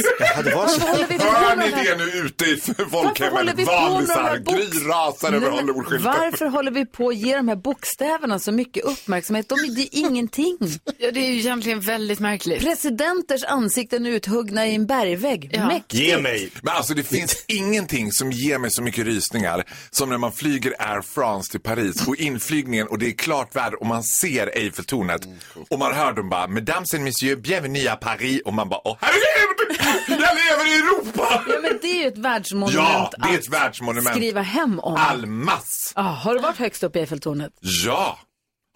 Varför håller vi på Hör med ni det nu ute i folkhemmet? på box- Gry rasar över Hollywoodskylten. Varför håller vi på att ge de här bokstäverna så mycket uppmärksamhet? De är är ingenting. ja, det är ju egentligen väldigt märkligt. Presidenters ansikten uthuggna i en bergvägg. Ja. Mäktigt. Ge mig. Men alltså det finns ingenting som ger mig så mycket rysningar som när man flyger Air France till Paris och inflygningen och det är klart väder och man ser Eiffeltornet och man hör dem bara Mesdames et messieurs, bienvenue à Paris och man bara Åh herregud, jag lever i Europa! Ja, men det är ju ett världsmonument Ja, det är ett att världsmonument. skriva hem om. Almas! Ah, har du varit högst upp i Eiffeltornet? Ja!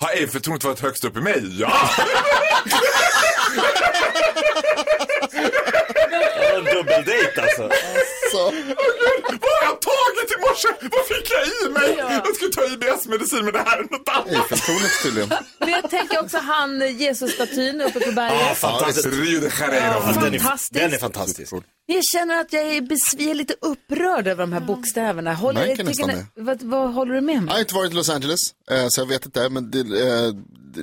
Har Eiffeltornet varit högst upp i mig? Ja! En dubbeldejt alltså. Så. Vad har jag tagit i morse? Vad fick jag i mig? Jag skulle ta IBS-medicin men det här är något annat. Eiffeltornet tydligen. Men jag tänker också han eh, Jesus-statyn uppe på Ja, berget. fantastiskt. Rio de Janeiro. Ja, den, är, Fantastiskt. den är fantastisk. Jag känner att jag är, besv- jag är lite upprörd över de här bokstäverna. Håller, nästan ni- vad, vad håller du med Jag mig? har inte varit i Los Angeles, eh, så jag vet inte. Men det, eh,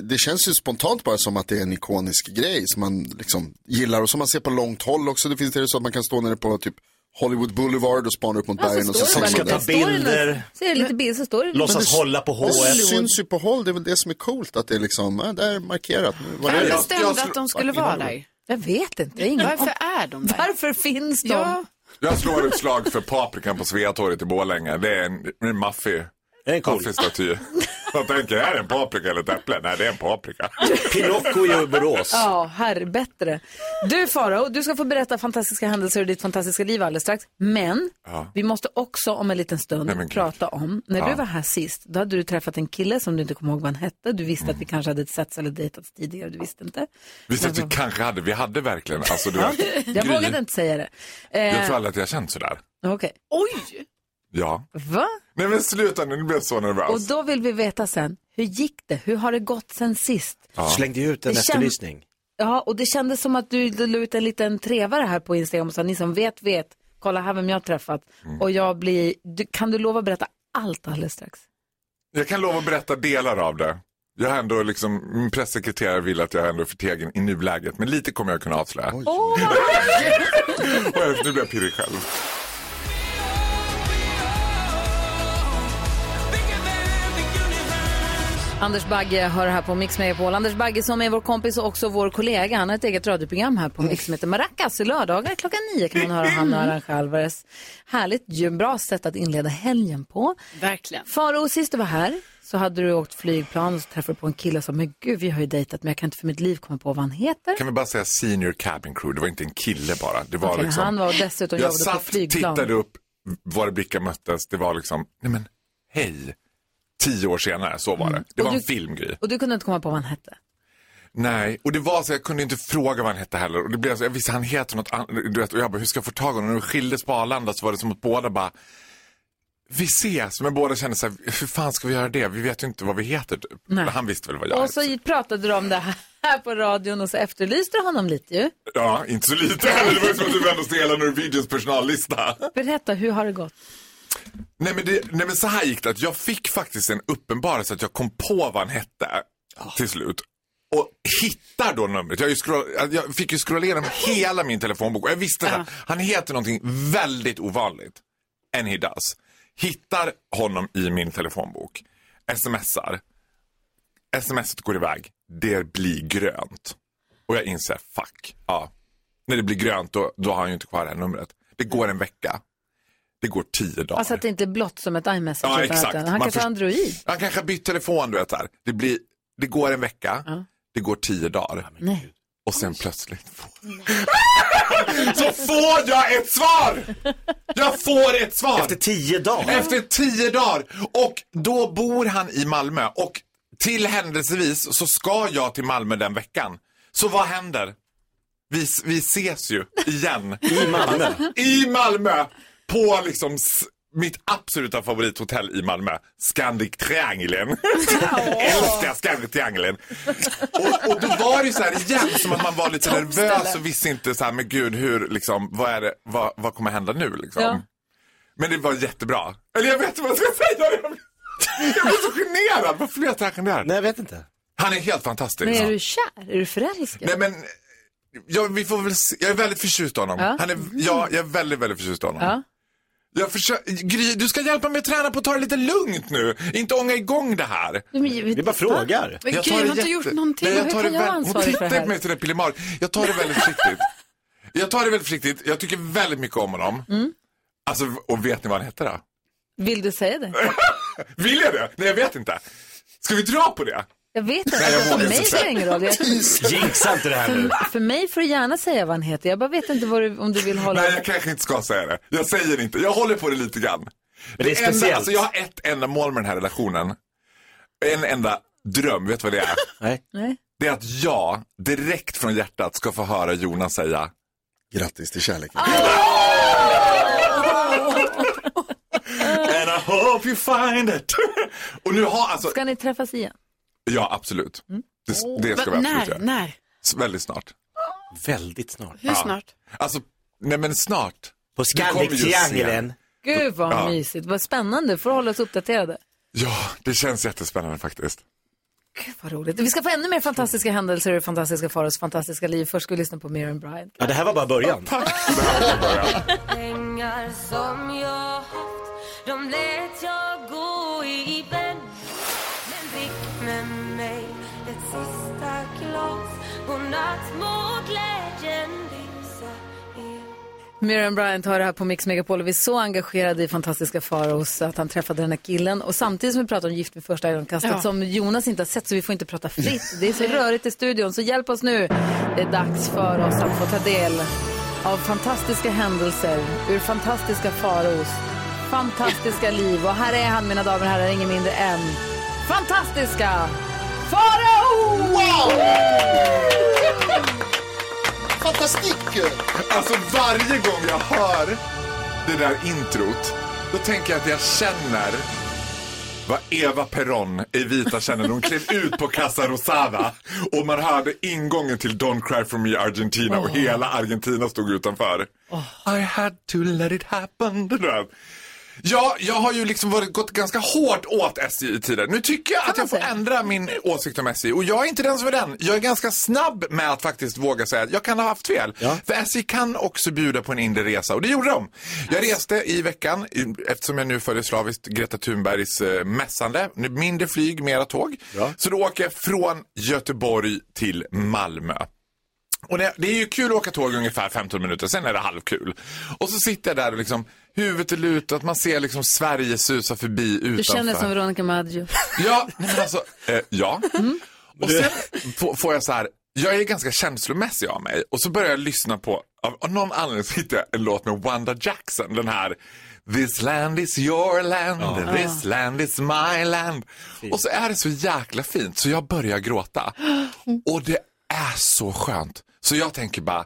det- känns ju spontant bara som att det är en ikonisk grej som man liksom gillar och som man ser på långt håll också. Det finns det så att man kan stå nere på typ Hollywood Boulevard och spanar upp mot Ja, så bergen. och så ser man står det det. något- Så är det lite bild så står det lite- Det syns ju på håll, det är väl det som är coolt, att det är liksom, ja, där är markerat. Nu var Vem det- bestämde att de skulle vara där? Jag vet inte. Ingen Varför är de där? Varför finns de? Ja. Jag slår ett slag för paprikan på Sveatorget i Borlänge. Det är en, en maffig, maffig staty. Jag tänker, är det en paprika eller ett äpple? Nej, det är en paprika. Pinocchio i Borås. Ja, herre bättre. Du Farao, du ska få berätta fantastiska händelser i ditt fantastiska liv alldeles strax. Men Ja. vi måste också om en liten stund Nej, prata om, när Ja. du var här sist, då hade du träffat en kille som du inte kommer ihåg vad han hette. Du visste att vi kanske hade setts eller dejtats tidigare, du visste inte. Visst att vi kanske hade, vi hade verkligen, alltså du vet, jag vågade inte säga det. Eh, Jag tror aldrig att jag har känt sådär. Okej. Oj! Ja. Va? Nej men sluta nu, nu blir jag så nervös. Och då vill vi veta sen, hur gick det? Hur har det gått sen sist? Ja. Slängde ju ut en Det kän- efterlysning. Ja, och det kändes som att du la ut en liten trevare här på Instagram och sa, ni som vet, vet, kolla här vem jag har träffat. Mm. Och jag blir, du, kan du lova att berätta allt alldeles strax? Jag kan lova att berätta delar av det. Jag har ändå liksom, min pressekreterare vill att jag ändå är förtegen i nuläget, men lite kommer jag kunna avslöja. Åh, Och jag- nu blir jag pirrig själv. Anders Bagge hör här på Mix Megapol. Anders Bagge som är vår kompis och också vår kollega. Han har ett eget radioprogram här på Mix som heter Maracas. Lördagar klockan nio kan man höra han och Arantxa Alvarez. Härligt, bra sätt att inleda helgen på. Verkligen. Faro, sist du var här så hade du åkt flygplan och så träffade du på en kille som, men gud vi har ju dejtat men jag kan inte för mitt liv komma på vad han heter. Kan vi bara säga senior cabin crew, det var inte en kille bara. Det var Okej, liksom, han var dessutom jag jobbade på satt, flygplan. tittade upp, våra blickar möttes, det var liksom, nej men hej. Tio år senare, så var det. Det Och var en du- filmgrej. Och du kunde inte komma på vad han hette? Nej, och det var så jag kunde inte fråga vad han hette heller. Och det blev så, jag visste han heter något annat. Du vet, och jag bara, hur ska jag få tag i honom? När vi skildes på Arlanda så var det som att båda bara, vi ses. Men båda kände så här, hur fan ska vi göra det? Vi vet ju inte vad vi heter typ. Nej. Han visste väl vad jag Och hette. så pratade du om det här på radion och så efterlyste du honom lite ju. Ja, inte så lite. det var som att du vände oss till hela Norwegians personallista. Berätta, hur har det gått? Nej men, det, nej men så här gick det, att jag fick faktiskt en uppenbarelse att jag kom på vad han hette till slut. Och hittar då numret. Jag, scroll, jag fick ju scrolla igenom hela min telefonbok och jag visste att han heter någonting väldigt ovanligt. And he does. Hittar honom i min telefonbok. Smsar. Smset går iväg. Det blir grönt. Och jag inser, fuck. Ja. När det blir grönt då, då har han ju inte kvar det här numret. Det går en vecka. Det går tio dagar. Alltså att det inte är blått som ett iMessage. Ja, exakt. Han Man kanske har Android. Han kanske har bytt telefon, du vet här. Det, blir, det går en vecka, det går tio dagar. Nej. Och sen plötsligt så får jag ett svar! Jag får ett svar! Efter tio dagar? Efter tio dagar! Och då bor han i Malmö och till händelsevis så ska jag till Malmö den veckan. Så vad händer? Vi, vi ses ju igen. I Malmö? I Malmö! På liksom mitt absoluta favorithotell i Malmö. Scandic Triangeln. Älskar Scandic Triangeln. Och, och då var det ju så här igen som att man var lite nervös och visste inte så här, men gud, hur, liksom, vad är det, vad, vad kommer hända nu liksom? Ja. Men det var jättebra. Eller jag vet inte vad jag ska säga. Jag blir, jag blir så generad. Varför blir jag så här generad? Nej, jag vet inte. Han är helt fantastisk. Men är du kär? Är du förälskad? Nej men, ja, vi får väl se. Jag är väldigt förtjust i honom. Ja. Han är, ja, jag är väldigt, väldigt förtjust i honom. Ja. Jag försöker, Gry, du ska hjälpa mig att träna på att ta det lite lugnt nu. Inte ånga igång det här. Vi bara frågar. Men Jag Gry tar det har inte gjort någonting. Nej, jag Hur tar kan det jag vara Hon ansvarig för det tittar här? på mig till det pillemar. Jag tar det väldigt försiktigt. Jag tar det väldigt försiktigt. Jag tycker väldigt mycket om honom. Mm. Alltså, och vet ni vad han heter då? Vill du säga det? Vill jag det? Nej, jag vet inte. Ska vi dra på det? Jag vet inte. Jag för mig spelar det ingen roll. Jag, Jinxa inte det här nu. för, för mig får du gärna säga vad han heter. Jag bara vet inte vad du, om du vill hålla... Nej, jag kanske inte ska säga det. Jag säger inte. Jag håller på det lite grann. Men det är enda, speciellt. alltså jag har ett enda mål med den här relationen. En enda dröm, vet du vad det är? Nej. Nej. Det är att jag direkt från hjärtat ska få höra Jonas säga Grattis till kärleken. And I hope you find it. Och nu har alltså, Ska ni träffas igen? Ja absolut. Det, det ska vi absolut när? göra. När? Väldigt snart. Väldigt snart. Hur snart? Alltså, nej men snart. På. Scandic-triangeln. Gud vad Ja. mysigt. Vad spännande. Får hålla oss uppdaterade. Ja, det känns jättespännande faktiskt. Vad roligt. Vi ska få ännu mer fantastiska händelser ur fantastiska Faros fantastiska liv. Först ska vi lyssna på Miriam Bryant. Ja, det här var bara början. Pengar som jag haft, de lät jag gå Godnatt må glädjen lysa. Miriam Bryant har det här på Mix Megapol och vi är så engagerade i fantastiska Faros att han träffade den här killen. Och samtidigt som vi pratar om Gift vid första ögonkastet Ja. som Jonas inte har sett så vi får inte prata fritt. Det är så rörigt i studion så hjälp oss nu. Det är dags för oss att få ta del av fantastiska händelser ur fantastiska Faros fantastiska liv. Och här är han mina damer och herrar, ingen mindre än fantastiska Farao! Wow! Fantastik! Alltså varje gång jag hör det där introt, då tänker jag att jag känner vad Eva Perón i Vita känner hon klev ut på Casa Rosada och man hörde ingången till Don't Cry For Me Argentina och hela Argentina stod utanför. I had to let it happen. Ja, jag har ju liksom varit, gått ganska hårt åt SJ i tiden. Nu tycker jag att jag får ändra min åsikt om SJ. Och jag är inte den som är den. Jag är ganska snabb med att faktiskt våga säga att jag kan ha haft fel. För SJ kan också bjuda på en inre resa och det gjorde de. Jag reste i veckan, eftersom jag nu följer slaviskt Greta Thunbergs eh, mässande. Mindre flyg, mera tåg. Så då åker jag från Göteborg till Malmö. Och det, det är ju kul att åka tåg ungefär 15 minuter, sen är det halvkul. Och så sitter jag där och liksom, huvudet är lutat, man ser liksom Sverige susa förbi utanför. Du känner som Veronica Maggio. Ja, nej, men alltså, eh, ja. Och sen får, jag så här, jag är ganska känslomässig av mig. Och så börjar jag lyssna på, av, någon anledning så hittar jag en låt med Wanda Jackson. Den här This land is your land, this land is my land. Och så är det så jäkla fint så jag börjar gråta. Och det är så skönt. Så jag tänker bara,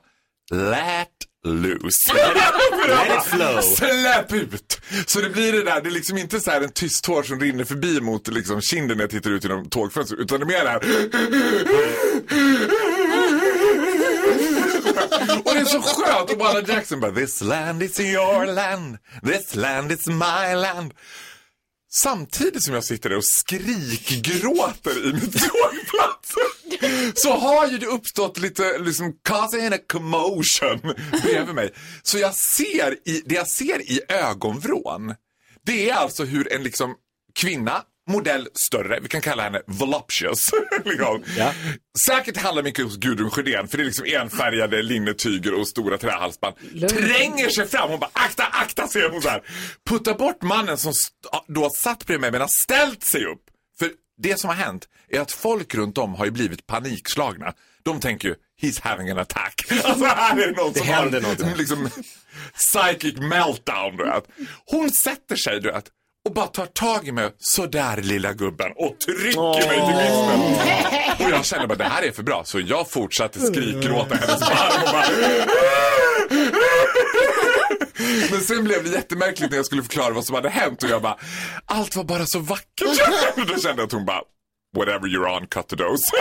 let loose. Let it flow. Släpp ut! Så det blir det där, det är liksom inte så här en tyst tår som rinner förbi mot liksom kinden när jag tittar ut genom tågfönstret, utan det är mer det här. Och det är så skönt och bara Jackson bara This land is your land, this land is my land. Samtidigt som jag sitter där och skrikgråter i mitt tågplats så har ju det uppstått lite liksom causing a commotion bredvid mig. Så jag ser i, det jag ser i ögonvrån, det är alltså hur en liksom kvinna, modell större, vi kan kalla henne voluptuous. liksom. Säkert handlar mycket hos Gudrun Sjödén för det är liksom enfärgade linnetyger och stora trähalsband. Tränger sig fram, hon bara akta, akta säger hon så här. Puttar bort mannen som då satt bredvid mig men har ställt sig upp. Det som har hänt är att folk runt om har ju blivit panikslagna. De tänker ju, he's having an attack. Alltså här är det någon Det som händer har något. liksom psychic meltdown. Du vet. Hon sätter sig du vet, och bara tar tag i mig, så där lilla gubben, och trycker mig till mitten. Och jag känner bara, det här är för bra. Så jag fortsatte skrikgråta i hennes barm och bara... Men sen blev det jättemärkligt när jag skulle förklara vad som hade hänt och jag bara, allt var bara så vackert. Och då kände jag att hon bara, whatever you're on, cut the dose.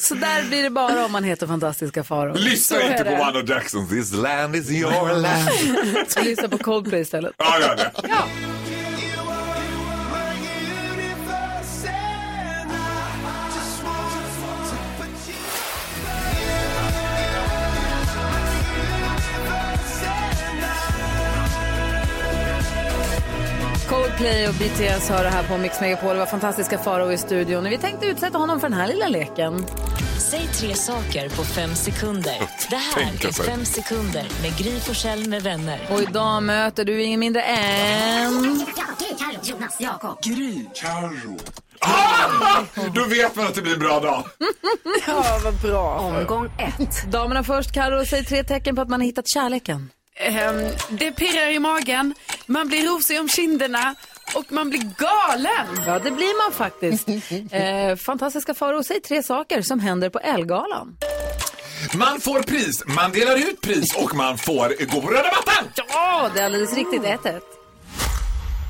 Så där blir det bara om man heter fantastiska Farao. Lyssna inte på. Wanda Jackson, this land is your land. Så lyssna på Coldplay istället. Ja, gör det. Coldplay och BTS har det här på Mix Megapol. Det var fantastiska Farao i studion. Vi tänkte utsätta honom för den här lilla leken. Säg tre saker på fem sekunder. Det här är fem sekunder med Gry Forssell med vänner. Och idag möter du ingen mindre än... Carro, Jonas, Jakob. Gry. Carro. Ah! Då vet man att det blir en bra dag. Ja, vad bra. Omgång ett. Damerna först. Karo, säg tre tecken på att man har hittat kärleken. Ehm, det pirrar i magen, man blir rosig om kinderna och man blir galen. Ja, det blir man faktiskt. eh, fantastiska Farao, säg tre saker som händer på Elgalan. Man får pris, man delar ut pris och man får gå på röda mattan. Ja, det är alldeles riktigt. 1-1.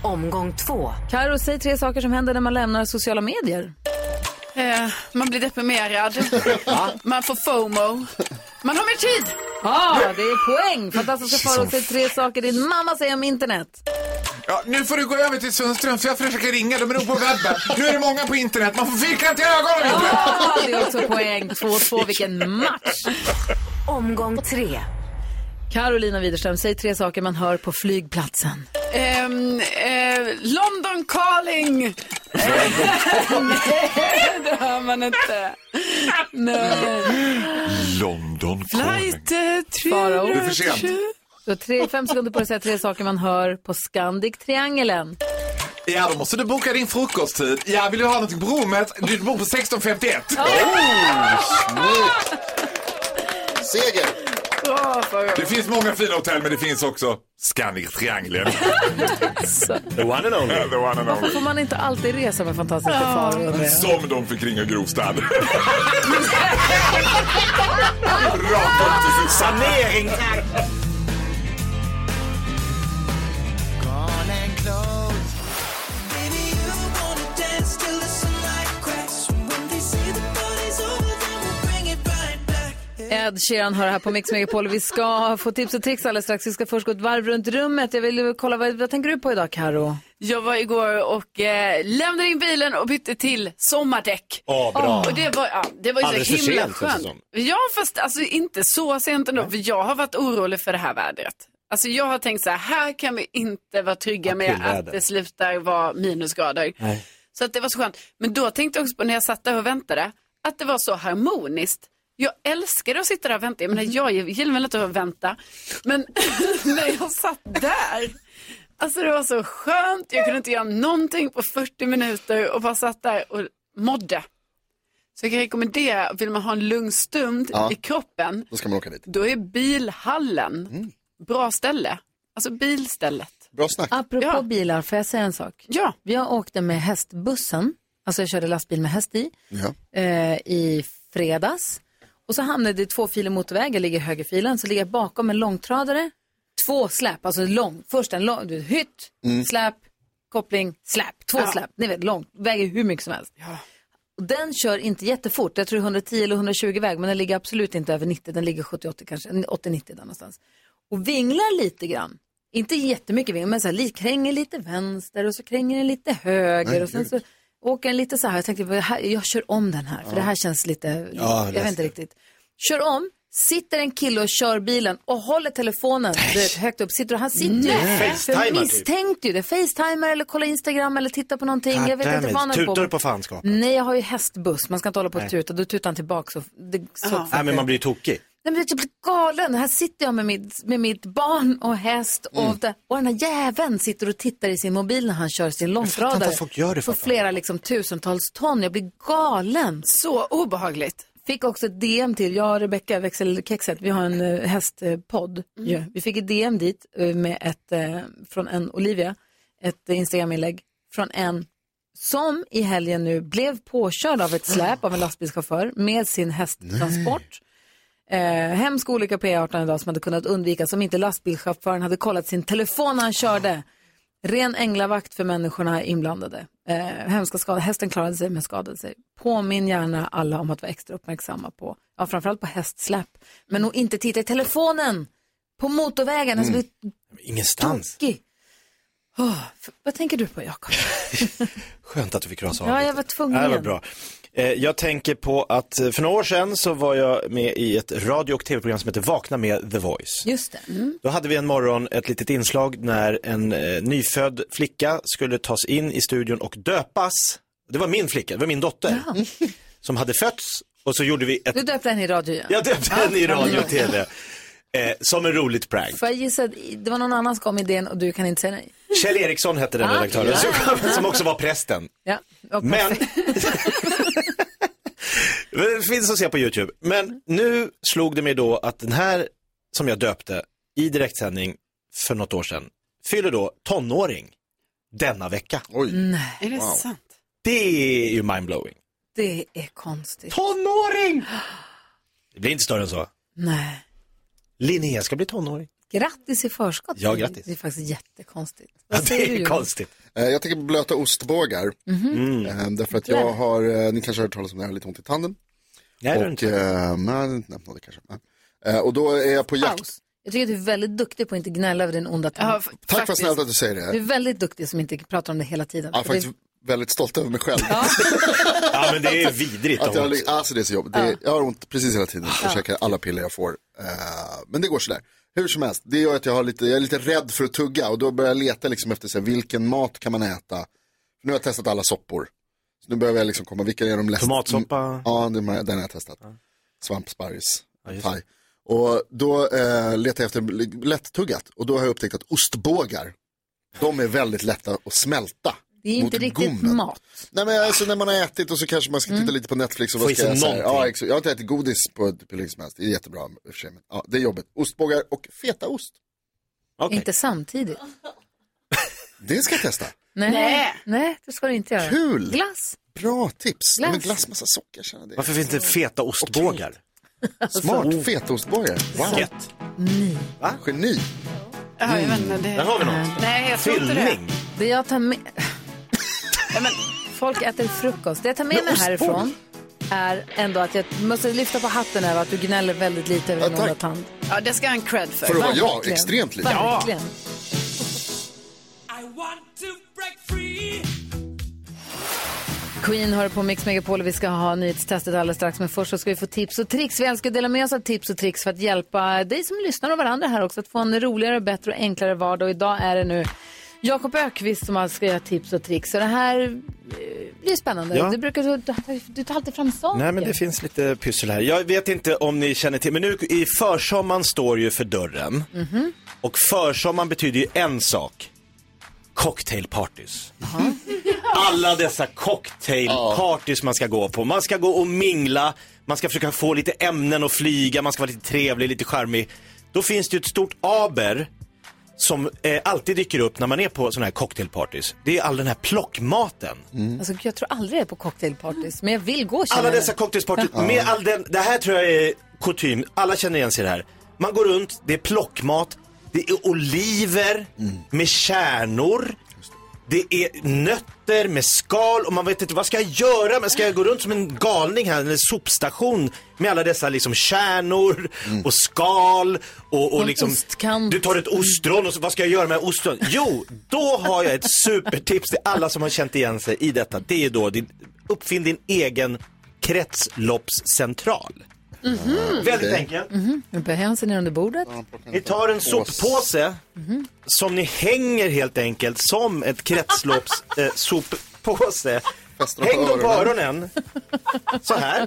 Omgång två. Karo, säg tre saker som händer när man lämnar sociala medier. Eh, man blir deprimerad, man får FOMO, man har mer tid. Ja, det är poäng. Fantastiska Farao, säg tre saker din mamma säger om internet. Ja, nu får du gå över till Sundström så jag försöker ringa. De är nog på webben. Nu är det många på internet. Man får fyrkantiga ögon. Ah, det är också poäng. 2-2, vilken match. Omgång tre. Carolina Widerström, säg tre saker man hör på flygplatsen. Ehm, eh, London calling. Nej, det hör man inte. Nej. London Flight eh, Farao. Det är för sent. Du har tre, fem sekunder på dig att säga tre saker man hör på Scandic-triangeln. Ja, då måste du boka din frukosttid. Ja, vill du ha någonting på rummet? Du bor på 1651. Seger! Det finns många fina hotell, men det finns också Scandic Triangeln. The one and only. The one and only. får man inte alltid resa med fantastiska undrar jag? Som de fick ringa Grovstad. Rakt upp till sin Sanering! Ed Sheeran hör här på Mix Megapol. Vi ska få tips och tricks alldeles strax. Vi ska först gå ett varv runt rummet. Jag vill kolla, vad, vad tänker du på idag, Karo? Jag var igår och eh, lämnade in bilen och bytte till sommardäck. Åh, bra. Och det var, ja, det var ju Alldeles så för himla sent, känns det skönt. Ja, fast alltså inte så sent ändå. För jag har varit orolig för det här vädret. Alltså jag har tänkt så här, här kan vi inte vara trygga med Aprilväder. att det slutar vara minusgrader. Nej. Så att det var så skönt. Men då tänkte jag också på när jag satt där och väntade, att det var så harmoniskt. Jag älskade att sitta där och vänta. Jag, menar, jag gillar väl inte att vänta. Men när jag satt där, alltså det var så skönt. Jag kunde inte göra någonting på 40 minuter och bara satt där och mådde. Så jag kan rekommendera, vill man ha en lugn stund Ja. i kroppen, Då ska man åka dit. då är bilhallen Mm. bra ställe. Alltså bilstället. Bra snack. Apropå Ja. bilar, får jag säga en sak? Ja. Jag åkte med hästbussen, alltså jag körde lastbil med häst i, Ja. eh, i fredags. Och så hamnade det två filer motorväg, jag ligger i högerfilen, så ligger jag bakom en långtradare, två släp, alltså lång, först en lång, du, hytt, släp, koppling, släp, två Ja. släp, ni vet långt, väger hur mycket som helst. Och den kör inte jättefort, jag tror 110 eller 120 väg, men den ligger absolut inte över 90, den ligger 70-80 kanske, 80-90 där någonstans. Och vinglar lite grann, inte jättemycket vinglar, men så här, kränger lite vänster och så kränger den lite höger Nej, och sen så åker den lite så här, jag tänkte, "Vad här- jag kör om den här, för det här känns lite, Ja, jag vet inte riktigt. Kör om, sitter en kille och kör bilen och håller telefonen vet, högt upp. Sitter och, han sitter ju, Nej. för jag Facetimer, typ. misstänkte ju det. Facetimer eller kolla Instagram eller titta på någonting. jag vet inte vad han höll Tutar på du på fanskap? Nej, jag har ju hästbuss. Man ska inte hålla på och tuta. Då tutar han tillbaka. Och det så Nej, men man blir tokig. Nej, men jag blir galen. Här sitter jag med mitt, med mitt barn och häst och, Mm. det, och den här jäveln sitter och tittar i sin mobil när han kör sin långtradare. folk gör det, På flera liksom, tusentals ton. Jag blir galen. Så obehagligt. Fick också ett DM till, jag och Rebecka växelkexet, vi har en uh, hästpodd. Mm. ju. Vi fick ett DM dit eh, med ett, eh, från en Olivia, ett uh, Instagram-inlägg från en som i helgen nu blev påkörd av ett släp av en lastbilschaufför med sin hästtransport. Eh, hemsk olycka på E18 idag som hade kunnat undvikas om inte lastbilschauffören hade kollat sin telefon när han körde. Ren änglavakt för människorna inblandade. Eh, hemska skador. Hästen klarade sig men skadade sig. Påminn gärna alla om att vara extra uppmärksamma på, ja framförallt på hästsläpp. Men nog inte titta i telefonen på motorvägen. Alltså, Mm. blir Ingenstans. tokig. F- vad tänker du på Jakob? Skönt att du fick rasa av Ja, jag var tvungen. Det var bra. Eh, Jag tänker på att eh, för några år sedan så var jag med i ett radio och tv-program som heter Vakna med The Voice. Just det. Mm. Då hade vi en morgon ett litet inslag när en eh, nyfödd flicka skulle tas in i studion och döpas. Det var min flicka, det var min dotter som hade fötts och så gjorde vi ett, Du döpte henne i radio igen. jag döpte henne i radio och tv. Eh, som en roligt prank. Får jag gissa det var någon annan som kom med idén och du kan inte säga nej? Kjell Eriksson hette den Ah, redaktören ja. som, som också var prästen. Ja, och Men, det finns att se på YouTube. Men nu slog det mig då att den här som jag döpte i direktsändning för något år sedan fyller då tonåring denna vecka. Oj. Nej. Är det sant? Det är ju mindblowing. Det är konstigt. Tonåring! Det blir inte större än så. Nej. Linnea ska bli tonåring. Grattis i förskott. Ja, grattis. Det är faktiskt jättekonstigt. Ja, det är konstigt. Eh, Jag tänker på blöta ostbågar. Mhm. Eh, Därför att jag har, eh, ni kanske har hört talas om det här, lite ont i tanden. Nej, det har inte. men, nej, det kanske. nej. Och då är jag på jakt. Paus. Jag tycker att du är väldigt duktig på att inte gnälla över din onda tand. Tack vad snällt att du säger Du är det. väldigt duktig som inte pratar om det hela tiden. Jag För det- faktiskt väldigt stolt över mig själv. Ja, men det är vidrigt Att jag, alltså det är så jobbigt. Är, Ja. jag har ont precis hela tiden. Ja. käkar alla piller jag får. Eh, men det går sådär. Hur som helst, det gör att jag, har lite, jag är lite rädd för att tugga och då börjar jag leta liksom efter så här, vilken mat kan man äta. Nu har jag testat alla soppor. Så nu behöver jag liksom komma, vilka är de lätt... Tomatsoppa? Ja, den, har jag testat. Svampsparris, just thai. Och då eh, letar jag efter lättuggat och då har jag upptäckt att ostbågar, de är väldigt lätta att smälta. Det är ju inte riktigt gommen. mat. Nej men alltså när man har ätit och så kanske man ska titta lite på Netflix och vad ska jag säga? Ja, exakt. Jag har inte ätit godis på ett hur länge som helst. Det är jättebra i och för sig. Men, ja, det är jobbigt. Ostbågar och fetaost. Inte samtidigt. Det ska jag testa. Nej. Nej. Nej, det ska du inte göra. Kul! Glass. Bra tips. Glass. Men glass, massa socker. Känner det. Varför finns det feta ostbågar? Smart, fetaostbågar. Wow. Fett. Va? Geni. Ja, jag vet inte, det... Där har vi något. Nej, jag tror inte det. Det jag tar med... Folk äter frukost. Det jag tar med Men mig härifrån är ändå att jag måste lyfta på hatten över att du gnäller väldigt lite över din onda tand. Ja, det ska han cred för. För att vara jag, extremt lite. Verkligen. Queen hör på Mix Megapol och vi ska ha nyhetstestet alldeles strax. Men först så ska vi få tips och tricks. Vi älskar att dela med oss av tips och tricks för att hjälpa dig som lyssnar och varandra här också att få en roligare, bättre och enklare vardag. Och idag är det nu Jakob Ökvist som ska göra tips och tricks. Så det här eh, blir spännande. Ja. Du, brukar, du, tar alltid fram saker. Nej, men det finns lite pyssel här. Jag vet inte om ni känner till, men nu i försommaren står ju för dörren. Mhm. Och försommaren betyder ju en sak. Cocktailpartys. Alla dessa cocktailpartys man ska gå på. Man ska gå och mingla, man ska försöka få lite ämnen att flyga, man ska vara lite trevlig, lite charmig. Då finns det ju ett stort aber som eh, alltid dyker upp när man är på sådana här cocktailpartys. Det är all den här plockmaten. Alltså, jag tror aldrig jag är på cocktailpartys, men jag vill gå Alla dessa cocktailspartyn, med all den, det här tror jag är kutym, alla känner igen sig i det här. Man går runt, det är plockmat, det är oliver med kärnor, det är nötter med skal och man vet inte vad ska jag göra, men ska jag gå runt som en galning här, en sopstation med alla dessa liksom kärnor och skal och, och liksom, ostkant. du tar ett ostron och så, vad ska jag göra med ostron? Jo, då har jag ett supertips till alla som har känt igen sig i detta. Det är då, din, uppfinn din egen kretsloppscentral. Väldigt enkelt. Mhm. Han sig ner under bordet. Ni tar en soppåse som ni hänger helt enkelt som ett kretslopps eh, soppåse. Häng dem på öronen. Så här.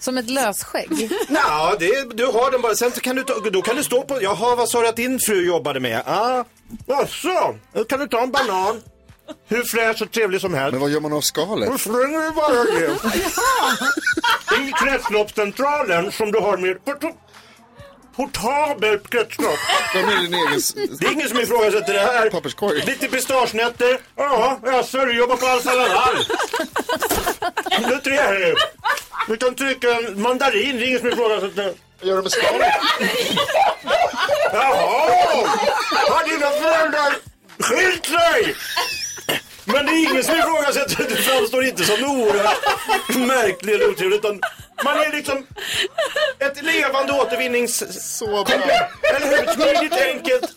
Som ett lösskägg. Ja, det, du har den bara. Sen så kan du, ta, då kan du stå på, jaha vad sa du att din fru jobbade med? Ah, jaså, då kan du ta en banan. Hur fräsch och trevlig som helst. Men vad gör man av skalet? Då slänger du bara det. I kretsloppscentralen som du har med portabelt kretslopp. De är din egen... Det är ingen som ifrågasätter det här. Papperskorg. Lite pistagenötter. Ja, jaså, du jobbar på Alfa Laval. Det är trevligt. Du kan trycka en mandarin, det är ingen som ifrågasätter. Gör du med skalet? Jaha! Har dina föräldrar skilt sig? Men det är ingen som ifrågasätter, du framstår inte som oerhört märklig eller otrevlig utan man är liksom ett levande återvinnings... Så bra. Eller hur? Smidigt, enkelt.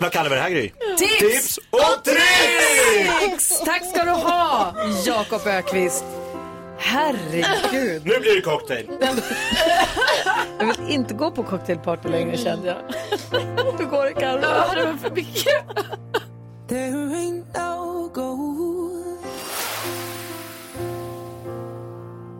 Vad kallar vi det här Gry? Tips, Tips och tricks! Tack ska du ha, Jakob Ökvist. Herregud. Nu blir det cocktail. Jag vill inte gå på cocktailparty längre kände jag. Hur går det Carro? Ja, det var för mycket.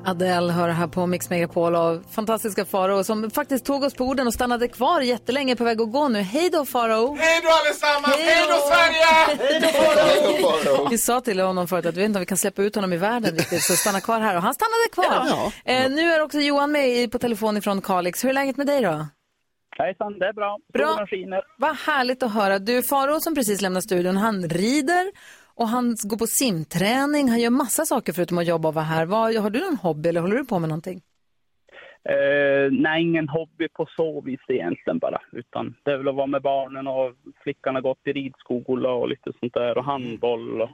Adele hör här på Mix Megapol och fantastiska Farao som faktiskt tog oss på orden och stannade kvar jättelänge på väg att gå nu. Hej då Farao! Hej då allesammans! Hej Hej då! Sverige! Hej då, Farao! Vi sa till honom förut att vi vet inte om vi kan släppa ut honom i världen riktigt, så stanna kvar här och han stannade kvar. Ja. Eh, nu är också Johan med i- på telefon ifrån Kalix. Hur är läget med dig då? Hejsan, det är bra. Bra. Skiner. Vad härligt att höra. Du, Faro som precis lämnar studion, han rider och han går på simträning. Han gör massa saker förutom att jobba och vara här. Vad, har du någon hobby eller håller du på med någonting? Eh, nej, ingen hobby på så vis egentligen bara. Utan det är väl att vara med barnen och flickan har gått i ridskola och lite sånt där och handboll och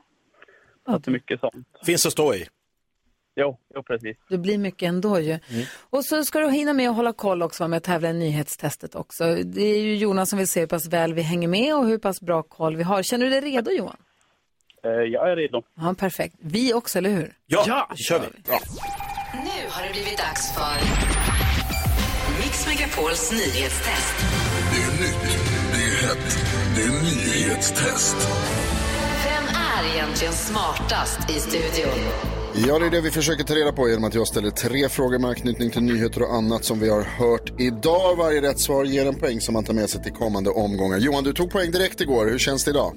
är mycket sånt. Finns att stå i. Jo, jo precis. Det blir mycket ändå ju. Mm. Och så ska du hinna med att hålla koll också, med och tävla i nyhetstestet också. Det är ju Jonas som vill se hur pass väl vi hänger med och hur pass bra koll vi har. Känner du dig redo Johan? Eh, jag är redo. Ja, perfekt. Vi också, eller hur? Ja, kör vi. Nu har det blivit dags för Mix Megapols nyhetstest. Det är nytt, det är hett, det är nyhetstest. Vem är egentligen smartast i studion? Ja, det är det vi försöker ta reda på genom att jag ställer tre frågor med anknytning till nyheter och annat som vi har hört idag. Varje rätt svar ger en poäng som man tar med sig till kommande omgångar. Johan, du tog poäng direkt igår. Hur känns det idag?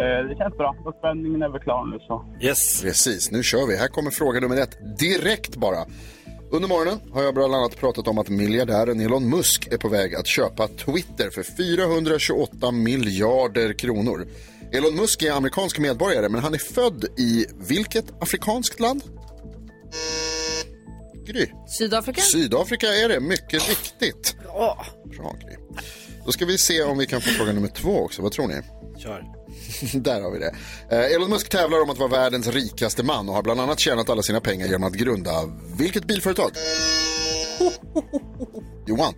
Eh, det känns bra. Och spänningen är väl klar nu så. Yes. Precis, nu kör vi. Här kommer fråga nummer ett. Direkt bara. Under morgonen har jag bland annat pratat om att miljardären Elon Musk är på väg att köpa Twitter för 428 miljarder kronor. Elon Musk är amerikansk medborgare, men han är född i vilket afrikanskt land? Gry. Sydafrika? Sydafrika är det, mycket riktigt. Bra. Bra Gry. Då ska vi se om vi kan få fråga nummer två också. Vad tror ni? Kör. Där har vi det. Eh, Elon Musk tävlar om att vara världens rikaste man och har bland annat tjänat alla sina pengar genom att grunda vilket bilföretag? Johan.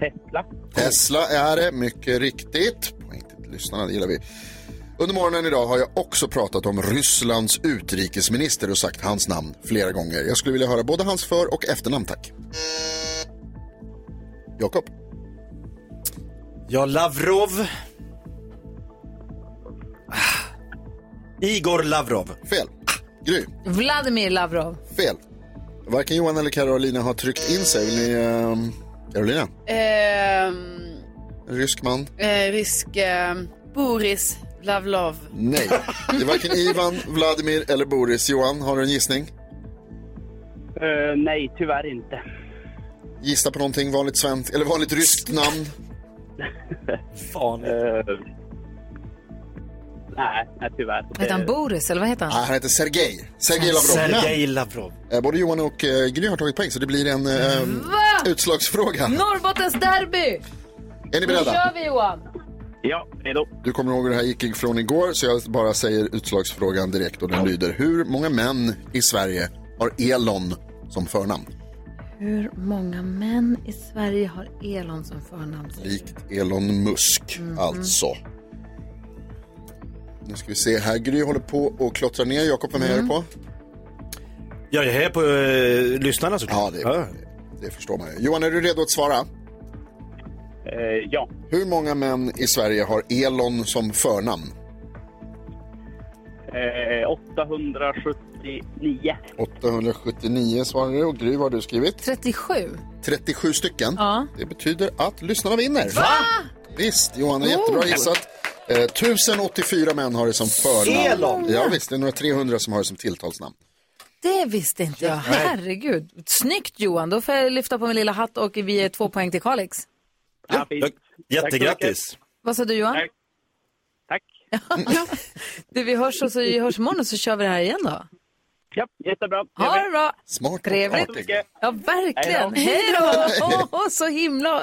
Tesla. Tesla är det, mycket riktigt. Lyssnarna, det gillar vi. Under morgonen idag har jag också pratat om Rysslands utrikesminister och sagt hans namn flera gånger. Jag skulle vilja höra både hans för och efternamn, tack. Jakob. Ja, Lavrov. Igor Lavrov. Fel. Gry. Vladimir Lavrov. Fel. Varken Johan eller Carolina har tryckt in sig. Vill ni... ehm, Carolina? En rysk man? eh, rysk eh, Boris Lavlov. Nej. Det är varken Ivan, Vladimir eller Boris. Johan, har du en gissning? Eh, nej, tyvärr inte. Gissa på någonting vanligt svenskt, eller vanligt ryskt namn. Fan. Eh, nej, nej, tyvärr. Heter han Boris eller vad heter Nej, han? han heter Sergej. Sergej Lavrov. Sergej Lavrov. Men, eh, både Johan och eh, Gry har tagit poäng, så det blir en eh, Va? utslagsfråga. Norrbottens derby! Är ni Nu beredda? kör vi Johan! Ja, redo. Du kommer ihåg hur det här gick från igår, så jag bara säger utslagsfrågan direkt och den lyder. Hur många män i Sverige har Elon som förnamn? Hur många män i Sverige har Elon som förnamn? Likt Elon Musk, Mhm. alltså. Nu ska vi se här. Gry håller på och klottrar ner. Jakob, vem hejar du på? Ja, jag är på uh, lyssnarna såklart. Ja, det, det förstår man ju. Johan, är du redo att svara? Eh, ja. Hur många män i Sverige har Elon som förnamn? Eh, 879. 879 svarar du och Gry, vad har du skrivit? 37. 37 stycken. Ja. Det betyder att lyssnarna vinner. Va? Visst, Johan är jättebra Oh. gissat. Eh, 1084 män har det som förnamn. Elon? Ja, visst, det är några 300 som har det som tilltalsnamn. Det visste inte jag. Herregud. Snyggt Johan. Då får jag lyfta på min lilla hatt och vi är två poäng till Kalix. Ja, fint. Jättegrattis. Vad sa du Johan? Tack. du, vi hörs, och så, vi hörs imorgon och så kör vi det här igen då. Ja, jättebra. Ha det bra. Smart. Trevligt. artig. Ja, verkligen. Hej då. Åh, så himla,